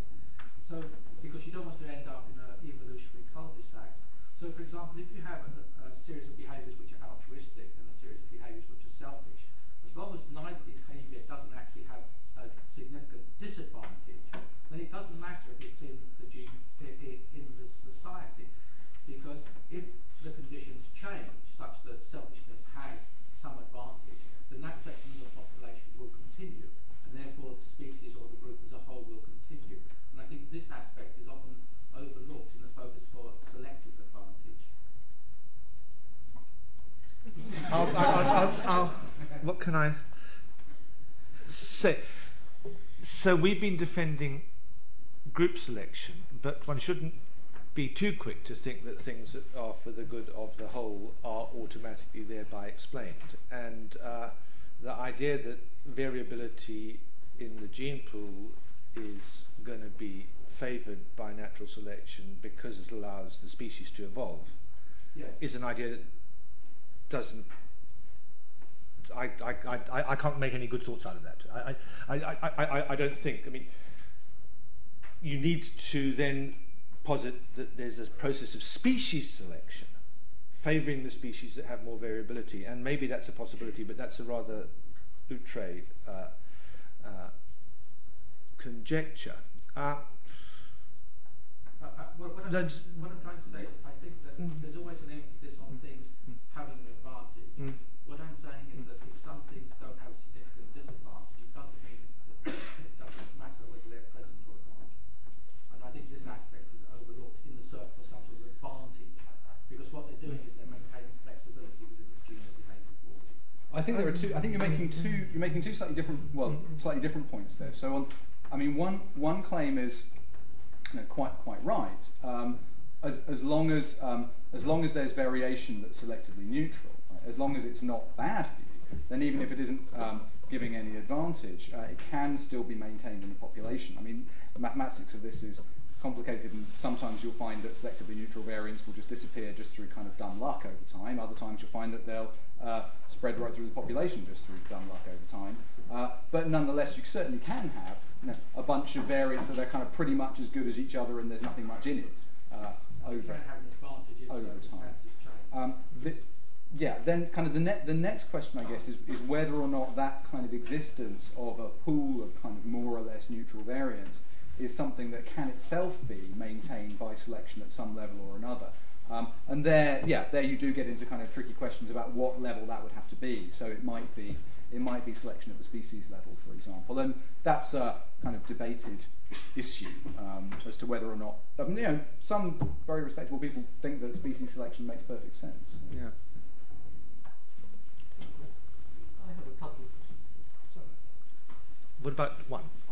So because you don't want to end up in an evolutionary cul-de-sac. So, for example, if you have a, a series of behaviours which are altruistic and a series of behaviours which are selfish, as long as neither behaviour doesn't actually have a significant disadvantage, then it doesn't matter if it's in the gene in, in the society, because if the conditions change such that selfishness has some advantage, then that section of the population will continue, and therefore the species or the group as a whole will continue. And I think this aspect is often overlooked in the focus for selective advantage. I'll, I'll, I'll, I'll, what can I say? So we've been defending group selection, but one shouldn't be too quick to think that things that are for the good of the whole are automatically thereby explained. And uh, the idea that variability in the gene pool is going to be favoured by natural selection because it allows the species to evolve yes. is an idea that doesn't. I, I, I, I can't make any good thoughts out of that. I, I, I, I, I don't think. I mean, you need to then posit that there's a process of species selection favouring the species that have more variability, and maybe that's a possibility, but that's a rather outre uh, uh, conjecture. Uh, Uh, uh, what, what, I'm, what I'm trying to say is, I think that Mm. there's always an emphasis on things Mm. having an advantage. mm, What I'm saying is that if some things don't have a significant disadvantage, it doesn't mean that it doesn't matter whether they're present or not. And I think this aspect is overlooked in the search for some sort of advantage, because what they're doing is they're maintaining flexibility within the gene of behaviour pool. I think there are two. I think you're making two. You're making two slightly different. Well, slightly different points there. So, on, I mean, one one claim is, you know, quite quite right. Um, as, as long as um, as long as there's variation that's selectively neutral, right, as long as it's not bad for you, then even if it isn't um, giving any advantage, uh, it can still be maintained in the population. I mean, the mathematics of this is complicated, and sometimes you'll find that selectively neutral variants will just disappear just through kind of dumb luck over time. Other times you'll find that they'll uh, spread right through the population just through dumb luck over time. Uh, but nonetheless, you certainly can have you know, a bunch of variants that are kind of pretty much as good as each other, and there's nothing much in it. Uh, You over can have an advantage if over time. um, the, yeah, then kind of the, ne- the next question, I guess, is, is whether or not that kind of existence of a pool of kind of more or less neutral variants is something that can itself be maintained by selection at some level or another. Um, and there, yeah, there you do get into kind of tricky questions about what level that would have to be. So it might be, it might be selection at the species level, for example, and that's a kind of debated issue um, as to whether or not, um, you know, some very respectable people think that species selection makes perfect sense. yeah. I have a couple of questions. Sorry. What about one?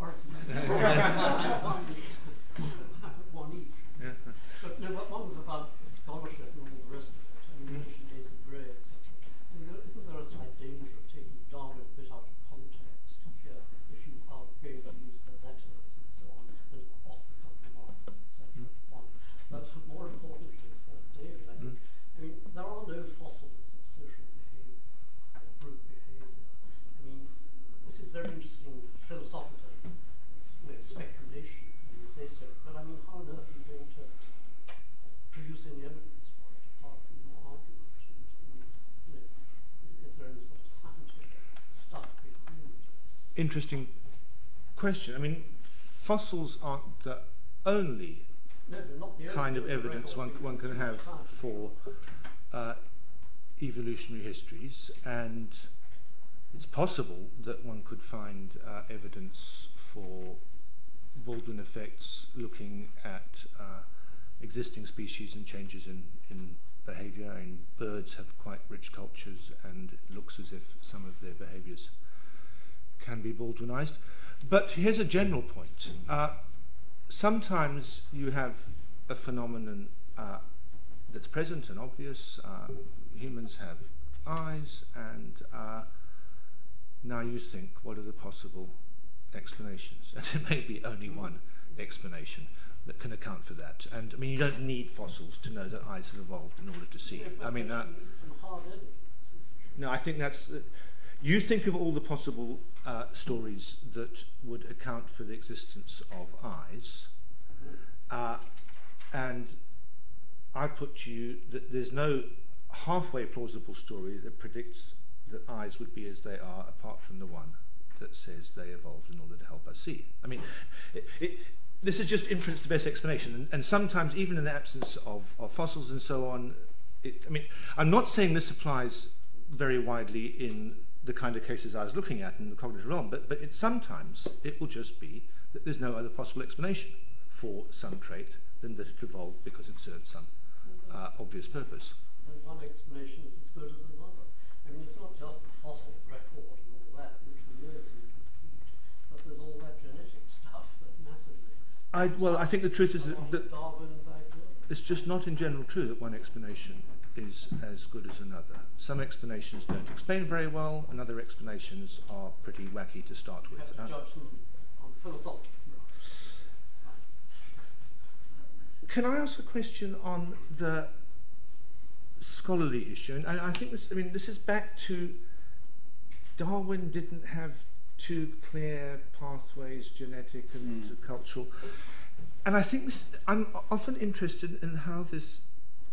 One each. Yeah. But no, but one was about scholarship and all the rest of it. I mean, you mentioned Hayes and Graves. I mean, there- isn't there a slight danger of taking Darwin a bit out of context here if you are going to use the letters and so on and off the cuff remarks, etc. One. But more importantly for David, I think, I mean, there are no fossils of social behaviour or group behaviour. I mean, this is very interesting philosophically. It's you know, speculation, you say so. But I mean, how on earth are you going to produce any evidence for it apart from your argument? And, and, you know, is, is there any sort of scientific stuff behind this? Interesting question. I mean, fossils aren't the only No, not the kind of evidence one, one can have for uh, evolutionary histories, and it's possible that one could find uh, evidence for Baldwin effects looking at uh, existing species and changes in, in behaviour. And birds have quite rich cultures, and it looks as if some of their behaviours can be Baldwinized. But here's a general point. Uh, sometimes you have a phenomenon uh, that's present and obvious. Um, humans have eyes, and uh, now you think, what are the possible explanations? And there may be only one explanation that can account for that. And I mean, you don't need fossils to know that eyes have evolved in order to see. Yeah, I mean, uh, some hard evidence. no, I think that's. You think of all the possible uh, stories that would account for the existence of eyes, uh, and I put to you that there's no halfway plausible story that predicts that eyes would be as they are, apart from the one that says they evolved in order to help us see. I mean, it, it, this is just inference the best explanation, and, and sometimes even in the absence of, of fossils and so on, it, I mean, I'm not saying this applies very widely in the kind of cases I was looking at in the cognitive realm, but, but it, sometimes it will just be that there's no other possible explanation for some trait than that it evolved because it served some uh, obvious purpose. then one explanation is as good as another. I mean, it's not just the fossil record and all that, which we know is incomplete, but there's all that genetic stuff that massively. I, well, I think the truth is that, that Darwin's idea. it's just not in general true that one explanation is as good as another. Some explanations don't explain very well, and other explanations are pretty wacky to start with. have to Uh, judge on philosophical. Can I ask a question on the scholarly issue? And I, I think this. I mean, this is back to Darwin didn't have two clear pathways, genetic and Mm. cultural. And I think this, I'm often interested in how this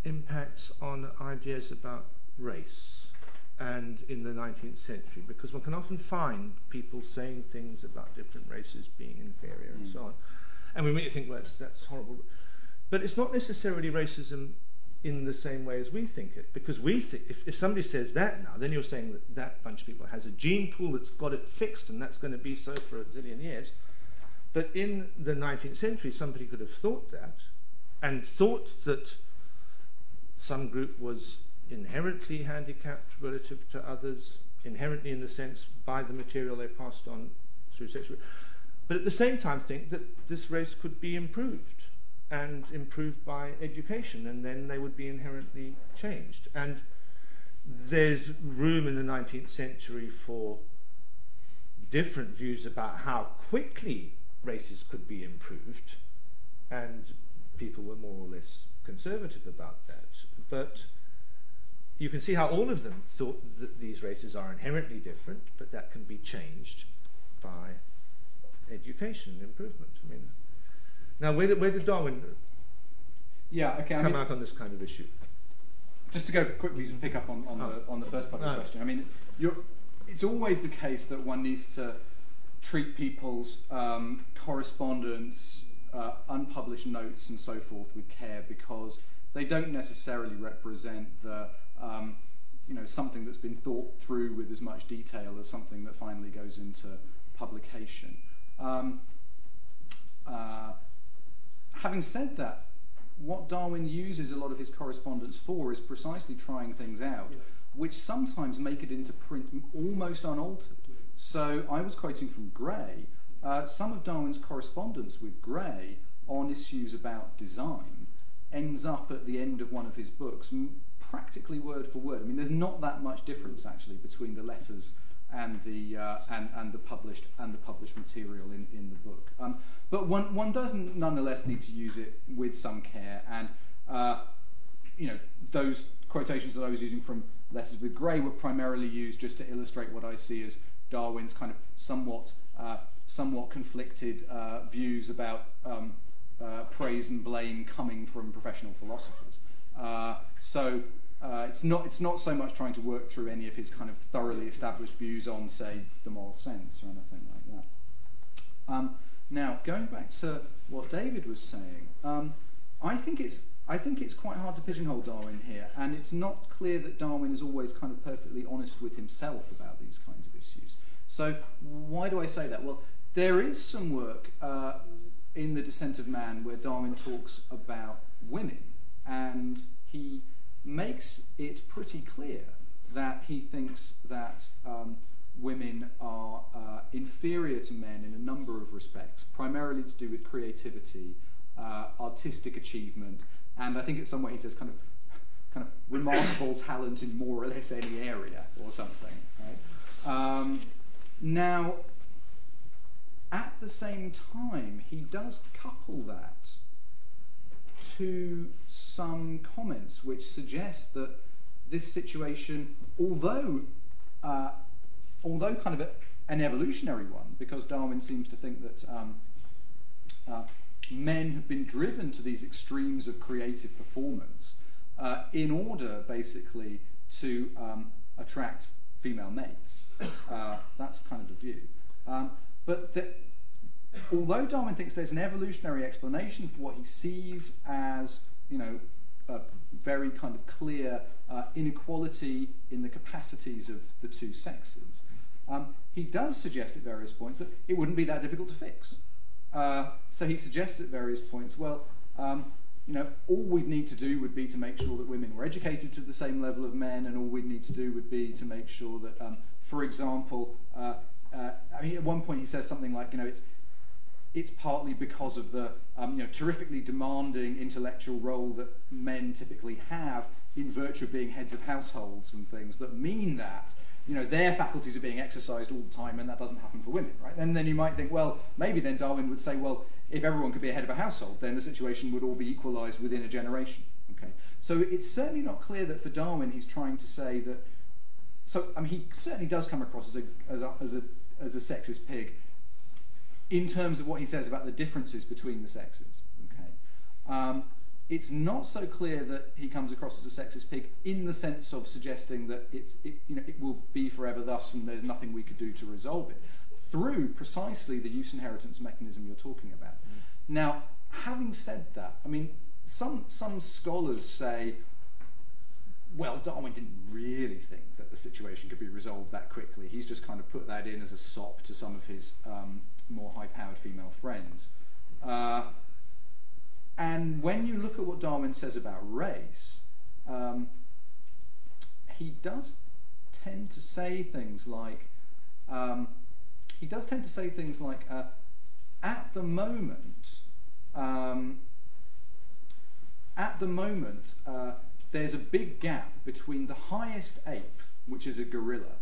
impacts on ideas about race and in the 19th century because one can often find people saying things about different races being inferior and Mm. so on. And we may think, well, that's, that's horrible. But it's not necessarily racism in the same way as we think it because we think if, if somebody says that now, then you're saying that that bunch of people has a gene pool that's got it fixed and that's going to be so for a zillion years. But in the 19th century, somebody could have thought that and thought that some group was inherently handicapped relative to others, inherently in the sense by the material they passed on through sexual. But at the same time, think that this race could be improved and improved by education, and then they would be inherently changed. And there's room in the 19th century for different views about how quickly races could be improved, and people were more or less conservative about that. But you can see how all of them thought that these races are inherently different, but that can be changed by education and improvement. I mean, now where did, where did Darwin Yeah, okay. I come mean, out on this kind of issue? just to go quickly to pick up on, on, Oh. the, on the first part of the No. question, I mean, you're, it's always the case that one needs to treat people's um, correspondence, uh, unpublished notes, and so forth with care because they don't necessarily represent the um, you know something that's been thought through with as much detail as something that finally goes into publication. Um, uh, having said that, what Darwin uses a lot of his correspondence for is precisely trying things out, which sometimes make it into print almost unaltered. So I was quoting from Gray. Uh, some of Darwin's correspondence with Gray on issues about design ends up at the end of one of his books, practically word for word. I mean, there's not that much difference actually between the letters and the uh, and, and the published and the published material in, in the book. Um, but one one does nonetheless need to use it with some care and. Uh, you know, those quotations that I was using from Letters with Gray were primarily used just to illustrate what I see as Darwin's kind of somewhat, uh, somewhat conflicted uh, views about um, uh, praise and blame coming from professional philosophers. Uh, so uh, it's not it's not so much trying to work through any of his kind of thoroughly established views on, say, the moral sense or anything like that. Um, now, going back to what David was saying, um, I think it's I think it's quite hard to pigeonhole Darwin here, and it's not clear that Darwin is always kind of perfectly honest with himself about these kinds of issues. So, why do I say that? Well, there is some work uh, in The Descent of Man where Darwin talks about women, and he makes it pretty clear that he thinks that um, women are uh, inferior to men in a number of respects, primarily to do with creativity, uh, artistic achievement, and I think in some way he says kind of kind of remarkable talent in more or less any area or something. Right? Um, now, at the same time, he does couple that to some comments which suggest that this situation, although uh, although kind of a, an evolutionary one, because Darwin seems to think that um, uh, men have been driven to these extremes of creative performance uh, in order, basically, to um, attract female mates. Uh, that's kind of the view. Um, but although Darwin thinks there's an evolutionary explanation for what he sees as, you know, a very kind of clear uh, inequality in the capacities of the two sexes, um, he does suggest at various points that it wouldn't be that difficult to fix. Uh, so he suggests at various points, well, um, you know, all we'd need to do would be to make sure that women were educated to the same level of men, and all we'd need to do would be to make sure that, um, for example, uh, uh, I mean, at one point he says something like, you know, it's it's partly because of the um, you know terrifically demanding intellectual role that men typically have in virtue of being heads of households and things that mean that you know their faculties are being exercised all the time and that doesn't happen for women right? And then you might think well maybe then darwin would say well if everyone could be a head of a household then the situation would all be equalized within a generation okay? So it's certainly not clear that for darwin he's trying to say that so i mean he certainly does come across as a as a as a, as a sexist pig in terms of what he says about the differences between the sexes. Okay, um, it's not so clear that he comes across as a sexist pig in the sense of suggesting that it's it, you know it will be forever thus and there's nothing we could do to resolve it through precisely the use inheritance mechanism you're talking about. Now, having said that, I mean some some scholars say well, Darwin didn't really think the situation could be resolved that quickly. He's just kind of put that in as a sop to some of his um, more high powered female friends. Uh, and when you look at what Darwin says about race, um, he does tend to say things like, um, he does tend to say things like, uh, at the moment, um, at the moment, uh, there's a big gap between the highest ape, which is a gorilla,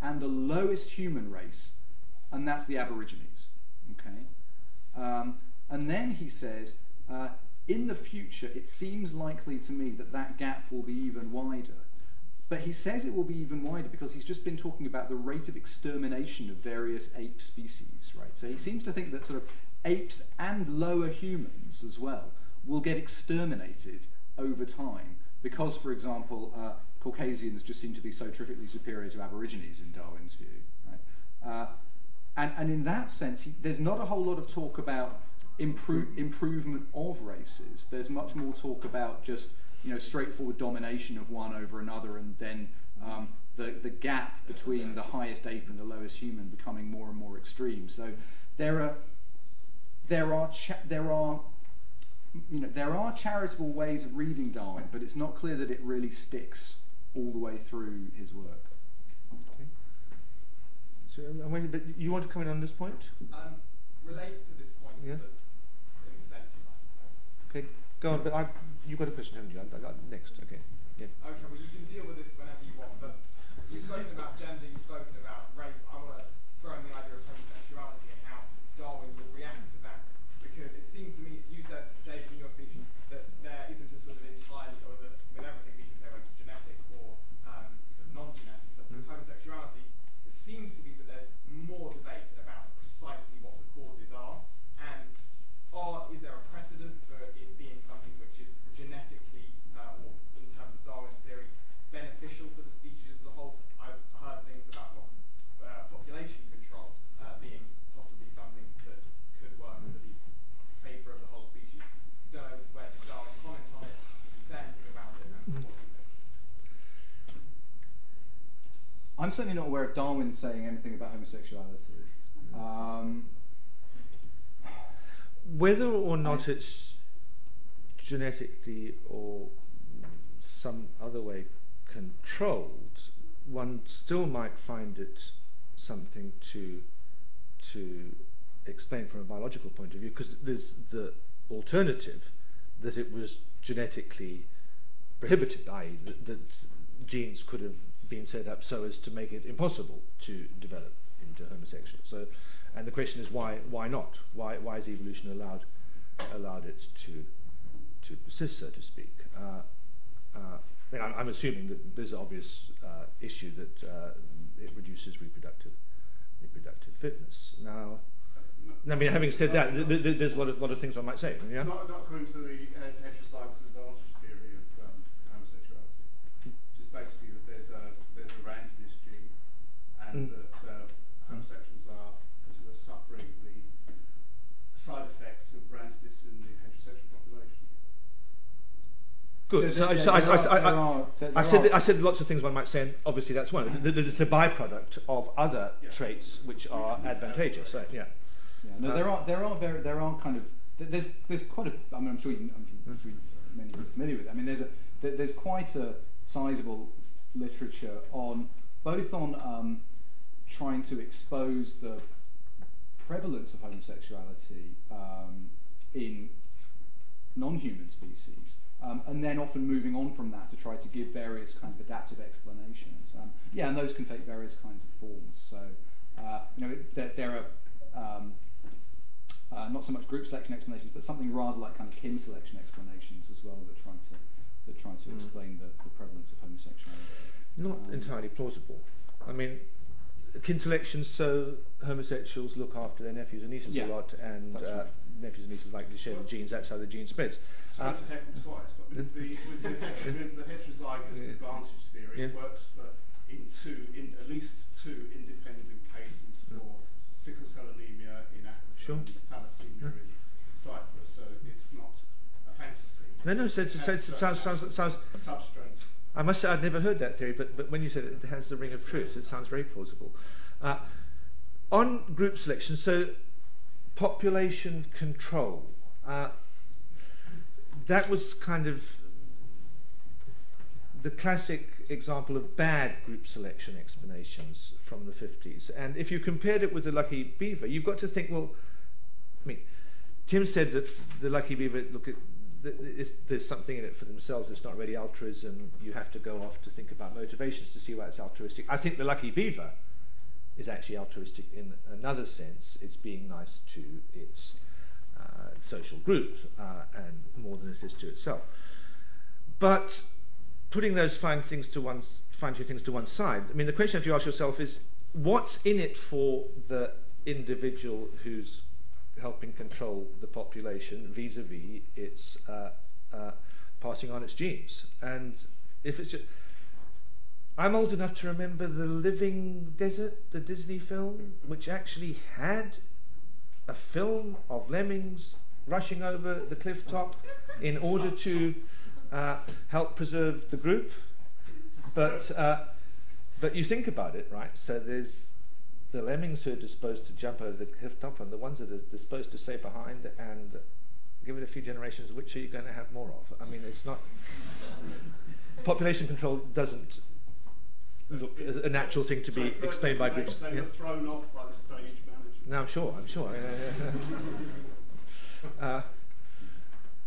and the lowest human race, and that's the Aborigines. Okay, um, and then he says, uh, in the future, it seems likely to me that that gap will be even wider. But he says it will be even wider because he's just been talking about the rate of extermination of various ape species, right? So he seems to think that sort of apes and lower humans as well will get exterminated over time because, for example, uh, Caucasians just seem to be so terrifically superior to Aborigines in Darwin's view. Right? Uh, and, and in that sense, he, there's not a whole lot of talk about impro- improvement of races. There's much more talk about just you know straightforward domination of one over another, and then um, the the gap between the highest ape and the lowest human becoming more and more extreme. So there are there are cha- there are you know, there are charitable ways of reading Darwin, but it's not clear that it really sticks all the way through his work. Okay. So, um, when, but you want to come in on this point? Um, related to this point, Yeah. but an extension. Okay, go on. But I, you've got a question, haven't you? I, I, I- next, okay. Yeah. Okay, well you can deal with this whenever you want, but you've spoken about gender, you've spoken about race. I want to throw in the idea of homosexuality and how Darwin would react to that, because it seems to me you said, Dave, in your speech, that there isn't a sort of entirely, or that with everything we can say whether it's genetic or um, sort of non-genetic. So with homosexuality, it seems to be that there's more debate about precisely what the causes are, and are, is there a precedent for it being something which is genetically, uh, or in terms of Darwin's theory, beneficial for the species as a whole? I've heard things about po- uh, population control uh, being possibly something that could work for the favour of the whole species. Don't know where did Darwin comment on it, did he say anything about it, and what do you think? I'm certainly not aware of Darwin saying anything about homosexuality. Um, Whether or not it's genetically or some other way controlled, one still might find it something to to explain from a biological point of view, because there's the alternative that it was genetically prohibited, i.e., that, that genes could have been set up so as to make it impossible to develop into homosexual. So, and the question is why? Why not? Why? Why has evolution allowed allowed it to to persist, so to speak? Uh, uh, I'm, I'm assuming that there's an obvious uh, issue that uh, it reduces reproductive reproductive fitness. Now, I mean, having said that, th- th- there's a lot of lot of things I might say. Yeah. Not, not according to the uh, advantage theory of um, homosexuality. Just basically that there's a there's a randomness gene, and Mm. that uh, homosexuals are sort of suffering the side effects of randomness in the heterosexual population. Good. So, I- so said I said lots of things one might say, and obviously that's one. Th- th- It's a byproduct of other Yeah. traits which are Which advantageous. So, yeah. Yeah, no, Uh, there are there are very there are kind of there's there's quite a I mean I'm sure you, I'm sure many are familiar with. It. I mean there's a there's quite a sizable literature on both on um, trying to expose the prevalence of homosexuality um, in non-human species. Um, and then often moving on from that to try to give various kind of adaptive explanations. Um, yeah, and those can take various kinds of forms. So, uh, you know, it, there, there are um, uh, not so much group selection explanations, but something rather like kind of kin selection explanations as well that try to that try to Mm. explain the, the prevalence of homosexuality. Not Um, entirely plausible. I mean, kin selection, so homosexuals look after their nephews and nieces Yeah, a lot, and uh, right. nephews and nieces likely to share the genes. That's how the gene spreads. Sorry Uh, heckle twice, but with the, with the, with the heterozygous Yeah. advantage theory, it Yeah. works for in two, in at least two independent cases for sickle cell anemia in Africa Sure. and thalassemia Yeah. in Cyprus. So it's not a fantasy. No, no, so, so, so, it sounds, sounds, sounds, a substrate. I must say I'd never heard that theory, but, but when you said it has the ring of truth, it sounds very plausible. Uh, on group selection, so population control, uh, that was kind of the classic example of bad group selection explanations from the 50s. And if you compared it with the Lucky Beaver, you've got to think, well, I mean, Tim said that the Lucky Beaver, look there's something in it for themselves. It's not really altruism. You have to go off to think about motivations to see why it's altruistic. I think the Lucky Beaver is actually altruistic in another sense. It's being nice to its uh, social group uh, and more than it is to itself. But putting those fine things to one, fine two things to one side, I mean, the question you have to ask yourself is, what's in it for the individual who's helping control the population vis-a-vis its uh, uh, passing on its genes? And if it's just, I'm old enough to remember the Living Desert, the Disney film, which actually had a film of lemmings rushing over the cliff top in order to uh, help preserve the group. But, uh, but you think about it, right? So there's the lemmings who are disposed to jump over the cliff top and the ones that are disposed to stay behind and give it a few generations, which are you going to have more of? I mean, it's not. Population control doesn't look as a natural thing to be explained by groups. They Yeah. were thrown off by the stage manager. No, I'm sure, I'm sure. uh,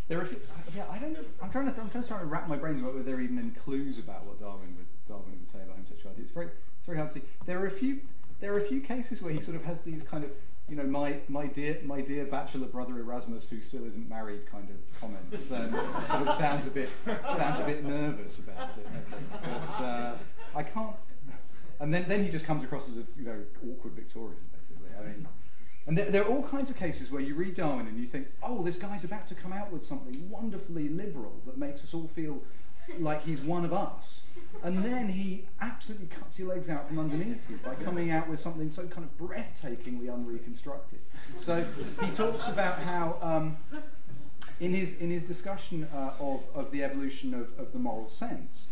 There are a few, yeah, I don't know. I'm trying to. I'm trying to wrap my brains about whether there are even any clues about what Darwin would Darwin would say about homosexuality. It's very, it's very hard to see. There are a few. There are a few cases where he sort of has these kind of, you know, my my dear my dear bachelor brother Erasmus who still isn't married kind of comments. Um, sort of sounds a bit sounds a bit nervous about it. I think, but uh, I can't. And then then he just comes across as a you know awkward Victorian basically. I mean. And there, there are all kinds of cases where you read Darwin and you think, oh, this guy's about to come out with something wonderfully liberal that makes us all feel like he's one of us. And then he absolutely cuts your legs out from underneath you by coming out with something so kind of breathtakingly unreconstructed. So he talks about how, um, in, his, in his discussion uh, of, of the evolution of, of the moral sense,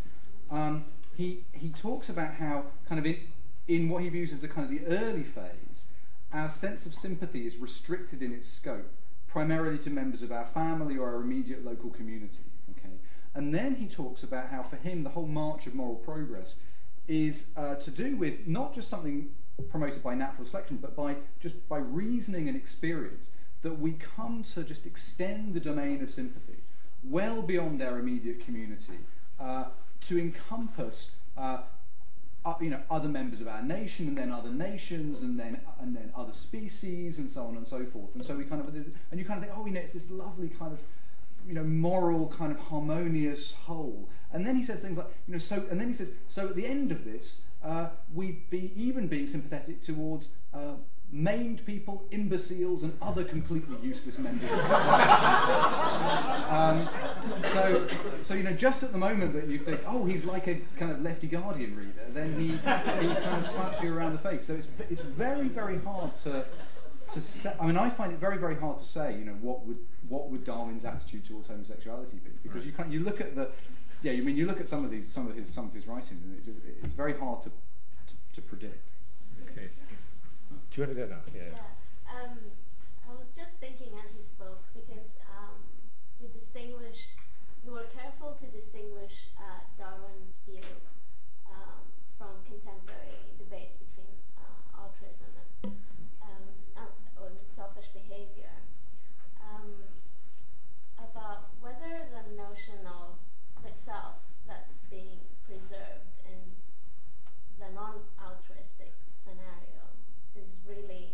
um, he, he talks about how, kind of in, in what he views as the kind of the early phase, our sense of sympathy is restricted in its scope, primarily to members of our family or our immediate local community. And then he talks about how, for him, the whole march of moral progress is uh, to do with not just something promoted by natural selection, but by just by reasoning and experience that we come to just extend the domain of sympathy well beyond our immediate community uh, to encompass uh, uh, you know, other members of our nation, and then other nations, and then and then other species, and so on and so forth. And so we kind of and you kind of think, oh, you know, it's this lovely kind of you know moral kind of harmonious whole. And then he says things like, you know, so and then he says, so at the end of this, uh, we be even being sympathetic towards. Uh, maimed people, imbeciles, and other completely useless members of society. um, so, so you know, just at the moment that you think, oh, he's like a kind of lefty Guardian reader, then he, he kind of slaps you around the face. So it's, it's very, very hard to to say. I mean, I find it very, very hard to say. You know, what would what would Darwin's attitude towards homosexuality be? Because you can't. You look at the, yeah. You mean you look at some of these, some of his, some of his writings, and it, it's very hard to, to, to predict. okay. Do you want to go now? Yeah. Yeah. Um, I was just thinking as you spoke because um, you distinguish, you were careful to distinguish uh, Darwin's view um, from contemporary debates between uh, altruism and um, uh, or selfish behavior. Um, about whether the notion of the self that's being preserved in the non-altruistic scenario is really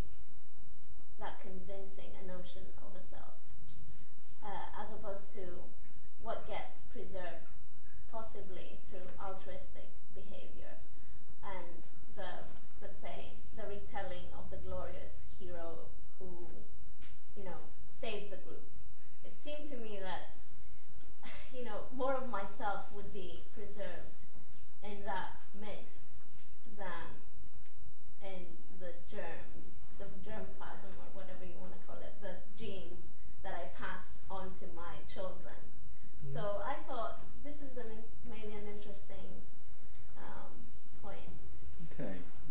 that convincing a notion of a self, uh, as opposed to what gets preserved possibly through altruistic behavior and the, let's say, the retelling of the glorious hero who, you know, saved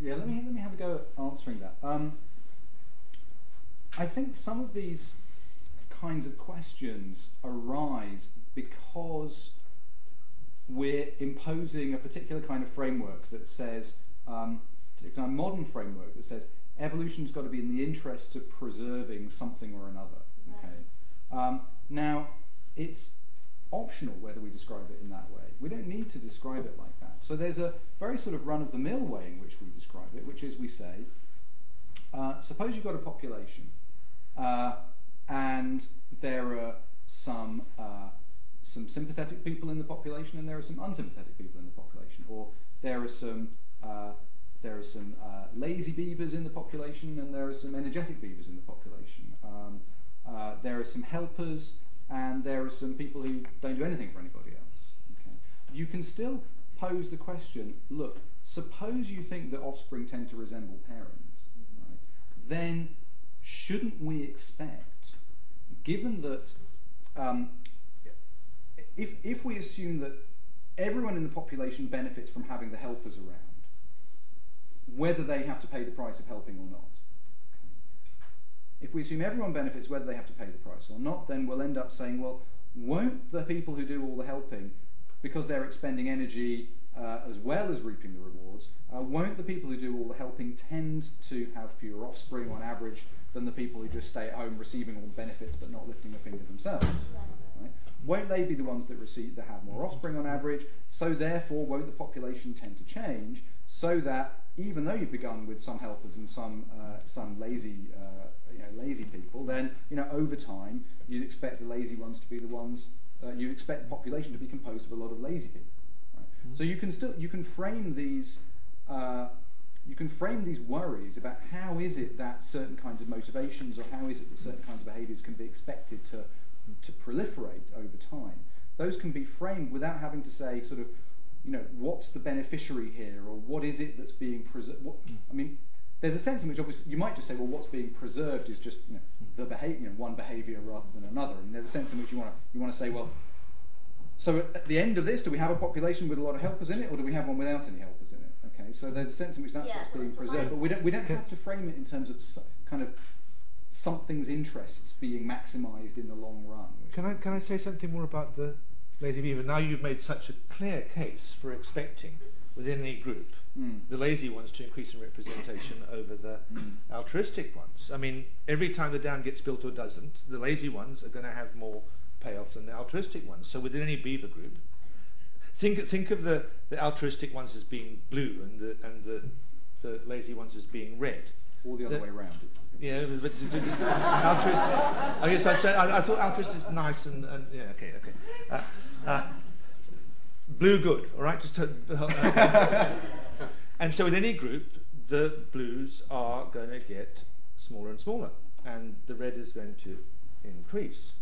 Yeah, let me let me have a go at answering that. Um, I think some of these kinds of questions arise because we're imposing a particular kind of framework that says, um, a modern framework that says evolution's got to be in the interests of preserving something or another. Okay. Um, now, it's optional whether we describe it in that way. We don't need to describe it like that. So there's a very sort of run-of-the-mill way in which we describe it, which is we say, uh, suppose you've got a population, uh, and there are some uh, some sympathetic people in the population, and there are some unsympathetic people in the population, or there are some uh, there are some uh, lazy beavers in the population, and there are some energetic beavers in the population. Um, there are some helpers, and there are some people who don't do anything for anybody else. Okay? You can still pose the question: Look, suppose you think that offspring tend to resemble parents? Then shouldn't we expect, given that um, if, if we assume that everyone in the population benefits from having the helpers around, whether they have to pay the price of helping or not. If we assume everyone benefits whether they have to pay the price or not, then we'll end up saying, well, won't the people who do all the helping, because they're expending energy uh, as well as reaping the rewards, uh, won't the people who do all the helping tend to have fewer offspring on average than the people who just stay at home receiving all the benefits but not lifting a finger themselves? Right? Won't they be the ones that receive that have more offspring on average? So therefore, won't the population tend to change so that even though you've begun with some helpers and some uh, some lazy uh, you know, lazy people, then you know over time you'd expect the lazy ones to be the ones. Uh, you'd expect the population to be composed of a lot of lazy people. So you can still you can frame these. Uh, you can frame these worries about how is it that certain kinds of motivations or how is it that certain kinds of behaviors can be expected to, to proliferate over time. Those can be framed without having to say, sort of, you know, what's the beneficiary here, or what is it that's being preserved? I mean, there's a sense in which obviously you might just say, well, what's being preserved is just you know, the behavior, you know, one behavior rather than another. And there's a sense in which you want to you want to say, well, so at the end of this, do we have a population with a lot of helpers in it, or do we have one without any helpers in it? Okay, so there's a sense in which that's Yeah, what's so being it's preserved, like- but we don't we don't have to frame it in terms of s- kind of something's interests being maximised in the long run. Can I, can I say something more about the lazy beaver? Now you've made such a clear case for expecting within a group Mm. the lazy ones to increase in representation over the altruistic ones. I mean, every time the dam gets built or doesn't, the lazy ones are going to have more payoff than the altruistic ones. So within any beaver group, think think of the, the altruistic ones as being blue and the and the, the lazy ones as being red. Or the other The- way around. Yeah, but, but, altruist. I guess I said I, I thought altruistic is nice and, and yeah, okay, okay. Uh, uh, blue good, all right. Just to, uh, and so with any group, the blues are going to get smaller and smaller, and the red is going to increase.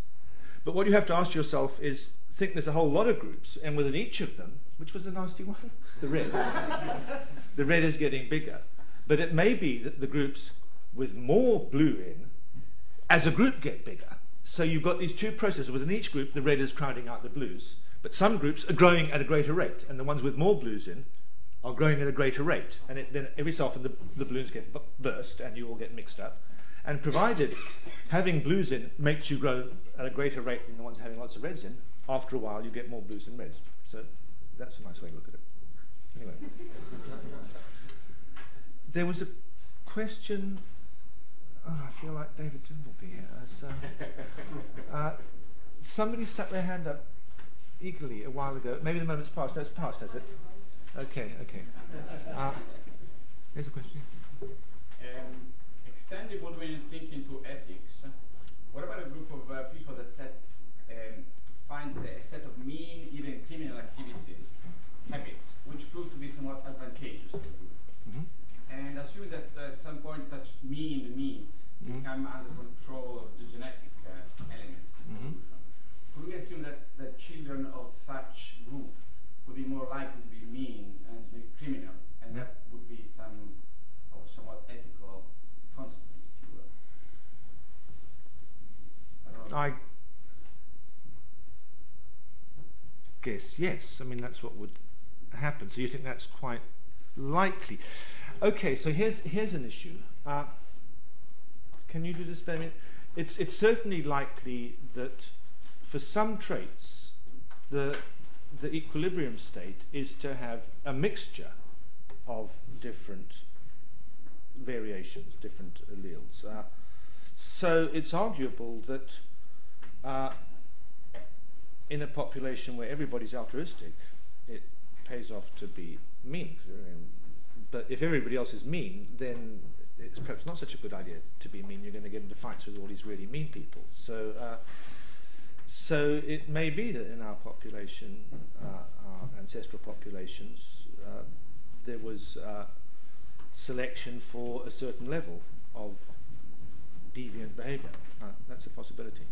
But what you have to ask yourself is, think there's a whole lot of groups, and within each of them, which was the nasty one, the red, the red is getting bigger. But it may be that the groups with more blue in, as a group, get bigger. So you've got these two processes. Within each group, the red is crowding out the blues. But some groups are growing at a greater rate, and the ones with more blues in are growing at a greater rate. And it, then every so often the, the balloons get bu- burst, and you all get mixed up. And provided having blues in makes you grow at a greater rate than the ones having lots of reds in, after a while you get more blues and reds. So that's a nice way to look at it. Anyway. There was a question. Oh, I feel like David Dimbleby here. As, uh, uh, somebody stuck their hand up eagerly a while ago. Maybe the moment's passed. No, it's passed, has it? Okay, okay. Uh, here's a question. Um, extending Woodward thinking to ethics, what about a group of uh, people that set, um, finds a, set of mean, even criminal activities, habits, which prove to be somewhat advantageous to the group? Mhm. And assuming that at some point such mean means Mhm. become under control of the genetic uh, element of Mhm. could we assume that the children of such group would be more likely to be mean and maybe criminal, and Mhm. that would be some of somewhat ethical consequence, if you will? I guess yes. I mean, that's what would happen. So you think that's quite likely. Okay, so here's here's an issue. Uh, can you do this, Benjamin? It's it's certainly likely that for some traits, the the equilibrium state is to have a mixture of different variations, different alleles. Uh, so it's arguable that uh, in a population where everybody's altruistic, it pays off to be mean. But if everybody else is mean, then it's perhaps not such a good idea to be mean. You're going to get into fights with all these really mean people. So, uh, so it may be that in our population, uh, our ancestral populations, uh, there was uh, selection for a certain level of deviant behavior. Uh, that's a possibility.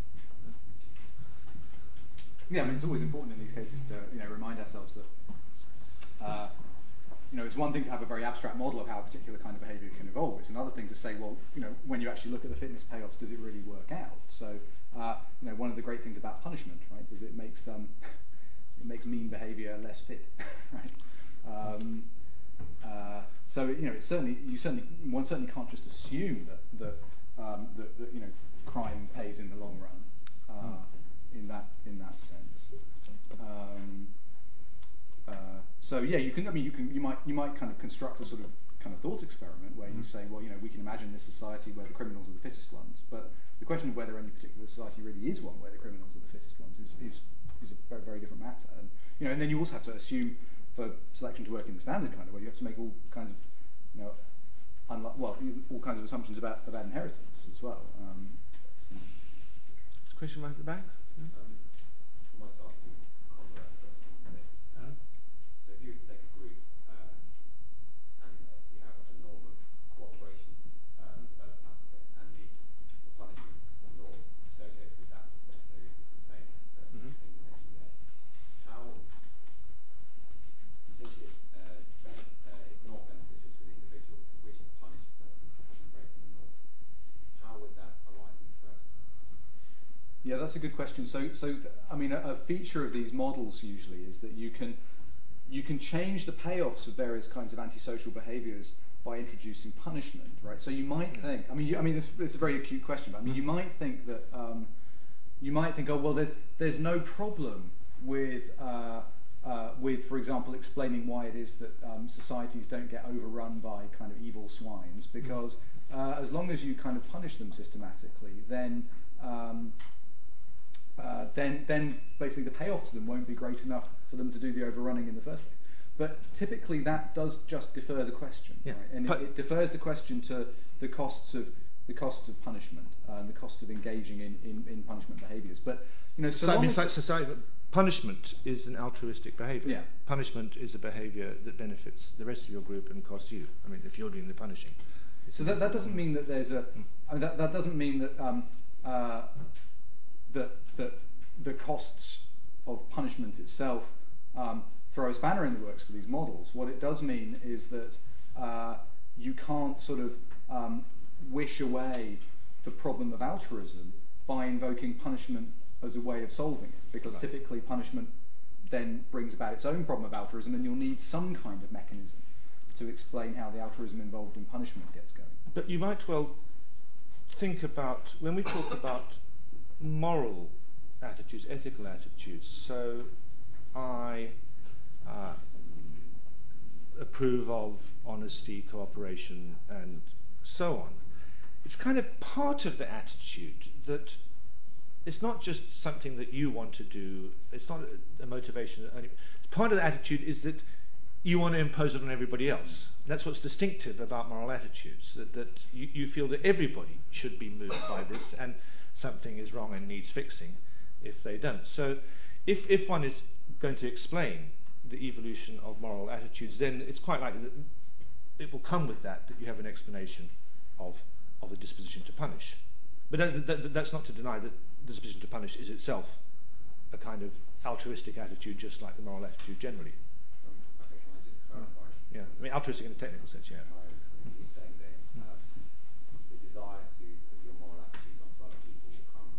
Yeah, I mean, it's always important in these cases to you know remind ourselves that uh, you know it's one thing to have a very abstract model of how a particular kind of behaviour can evolve. It's another thing to say, well, you know, when you actually look at the fitness payoffs, does it really work out? So, uh, you know, one of the great things about punishment, right, is it makes um, it makes mean behaviour less fit, right? Um, uh, so you know, it's certainly you certainly one certainly can't just assume that that, um, that, that you know crime pays in the long run uh, in that in that sense. Um, uh, so yeah, you can. I mean, you can. You might. You might kind of construct a sort of kind of thought experiment where you say, well, you know, we can imagine this society where the criminals are the fittest ones, but the question of whether any particular society really is one where the criminals are the fittest ones is is, is a very, very different matter. And you know, and then you also have to assume for selection to work in the standard kind of way, you have to make all kinds of, you know, unlo- well, all kinds of assumptions about about inheritance as well. Um, so- Question right at the back. Mm-hmm. Yeah, that's a good question. So, so I mean, a, a feature of these models usually is that you can you can change the payoffs of various kinds of antisocial behaviours by introducing punishment, right? So you might think, I mean, you, I mean, this, it's a very acute question, but I mean, you might think that um, you might think, oh, well, there's there's no problem with uh, uh, with, for example, explaining why it is that um, societies don't get overrun by kind of evil swines, because uh, as long as you kind of punish them systematically, then um, uh, then then basically the payoff to them won't be great enough for them to do the overrunning in the first place. But typically that does just defer the question, Yeah. right? and it, it defers the question to the costs of the costs of punishment uh, and the costs of engaging in, in, in punishment behaviours. But you know, so, So, I mean, such society, punishment is an altruistic behavior. Yeah. Punishment is a behavior that benefits the rest of your group and costs you. I mean, if you're doing the punishing. So that, that doesn't mean that there's a I mean, that, that doesn't mean that um, uh, that that the costs of punishment itself um, throw a spanner in the works for these models. What it does mean is that uh, you can't sort of um, wish away the problem of altruism by invoking punishment as a way of solving it, because Right. typically punishment then brings about its own problem of altruism, and you'll need some kind of mechanism to explain how the altruism involved in punishment gets going. But you might well think about when we talk about moral attitudes, ethical attitudes. So I uh, approve of honesty, cooperation, and so on. It's kind of part of the attitude that it's not just something that you want to do. It's not a, a motivation. Only. Part of the attitude is that you want to impose it on everybody else. That's what's distinctive about moral attitudes, that, that you, you feel that everybody should be moved by this and something is wrong and needs fixing if they don't. So if, if one is going to explain the evolution of moral attitudes, then it's quite likely that it will come with that, that you have an explanation of, of the disposition to punish. But that, that, that's not to deny that the disposition to punish is itself a kind of altruistic attitude, just like the moral attitude generally. Um, okay, can I just clarify? Yeah, I mean altruistic in a technical sense. Yeah. You're saying then um, the desire to put your moral attitudes onto other people will come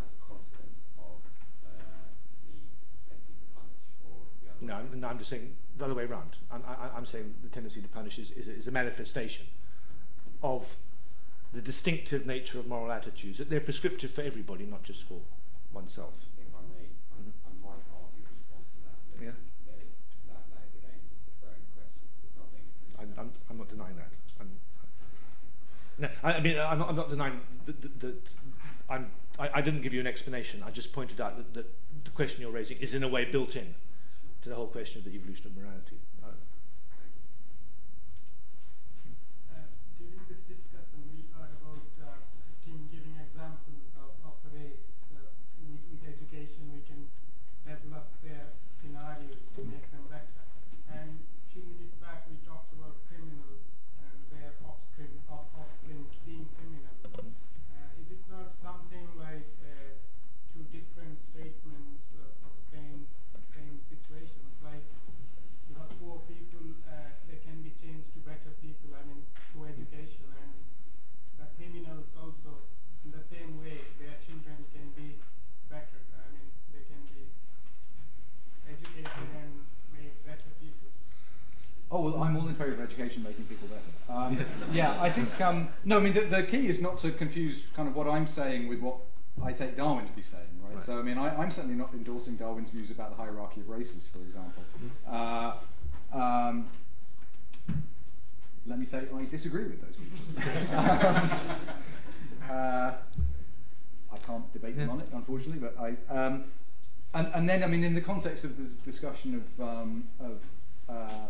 as a consequence of uh, the ability to punish or the other No. I'm- no, I'm just saying the other way around. I'm, I, I'm saying the tendency to punish is, is, a, is a manifestation of the distinctive nature of moral attitudes. That they're prescriptive for everybody, not just for oneself. If I may, I. Mm-hmm. I might argue in response to that. that Yeah. Is, that, that is again just a throwing question. So something. I'm, I'm, I'm not denying that. I'm, no, I, I mean, I'm not, I'm not denying that, that, that I'm, I, I didn't give you an explanation. I just pointed out that, that the question you're raising is in a way built in to the whole question of the evolution of morality. Uh, Uh, during this discussion, we heard about uh, Tim giving example of, of race. Uh, with, with education, we can develop their scenarios to make them better. And a few minutes back, we talked about criminal and their offspring, of, offsprings being criminal. Uh, is it not something like uh, two different statements of, of same same situations? Like you have poor people, uh, they can be changed to better people, I mean, through education, and the criminals also, in the same way, their children can be better. I mean, they can be educated and made better people. Oh well, I'm all in favour of education making people better. Um, yeah, I think um, no. I mean, the, the key is not to confuse kind of what I'm saying with what I take Darwin to be saying, right? Right. So I mean, I, I'm certainly not endorsing Darwin's views about the hierarchy of races, for example. Uh, um, let me say I disagree with those views. uh, I can't debate them on it, unfortunately, but I. Um, and, and then, I mean, in the context of this discussion of, um, of uh,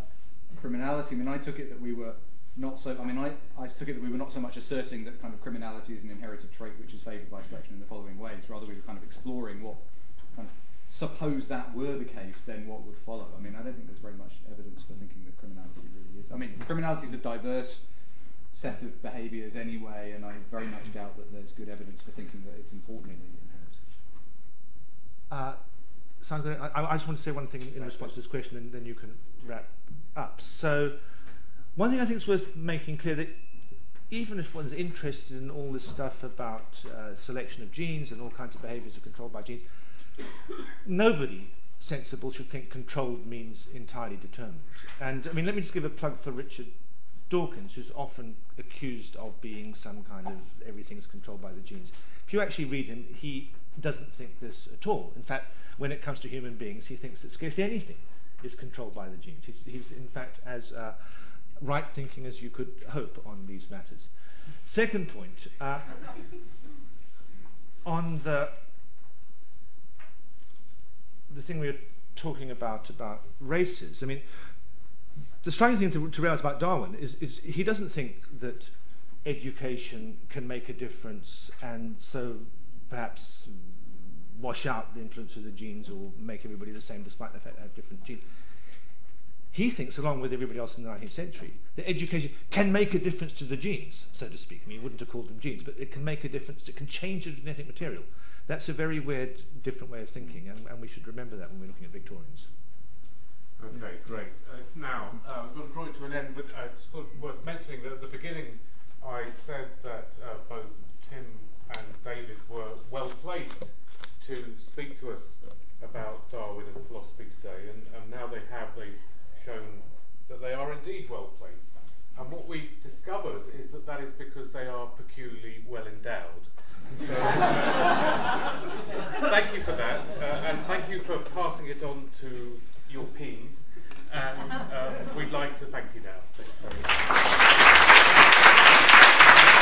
criminality, I mean, I took it that we were not so. I mean, I, I took it that we were not so much asserting that kind of criminality is an inherited trait which is favoured by selection in the following ways. Rather, we were kind of exploring what, kind of, suppose that were the case, then what would follow. I mean, I don't think there's very much evidence for thinking that criminality really is. I mean, criminality is a diverse set of behaviours anyway, and I very much doubt that there's good evidence for thinking that it's importantly inherited. Uh, sounds good. I, I just want to say one thing in response to this question, and then you can wrap up. So, one thing I think is worth making clear that even if one's interested in all this stuff about uh, selection of genes and all kinds of behaviours are controlled by genes, nobody sensible should think controlled means entirely determined. And I mean, let me just give a plug for Richard Dawkins, who's often accused of being some kind of everything's controlled by the genes. If you actually read him, he doesn't think this at all. In fact, when it comes to human beings, he thinks that scarcely anything is controlled by the genes. He's, he's in fact, as uh, right thinking as you could hope on these matters. Second point, uh, on the the thing we were talking about about races. I mean, the striking thing to, to realize about Darwin is, is he doesn't think that education can make a difference and so perhaps wash out the influence of the genes or make everybody the same despite the fact they have different genes. He thinks, along with everybody else in the 19th century, that education can make a difference to the genes, so to speak. I mean, he wouldn't have called them genes, but it can make a difference. It can change the genetic material. That's a very weird, different way of thinking, and, and we should remember that when we're looking at Victorians. Okay, great. Uh, now, uh, we've got to draw it to an end, but uh, it's sort worth mentioning that at the beginning I said that uh, both Tim and David were well placed to speak to us about Darwin and philosophy today, and, and now they have, they've shown that they are indeed well placed. And what we've discovered is that that is because they are peculiarly well endowed. So, uh, thank you for that, uh, and thank you for passing it on to your peas. And um, we'd like to thank you now. Thanks very much.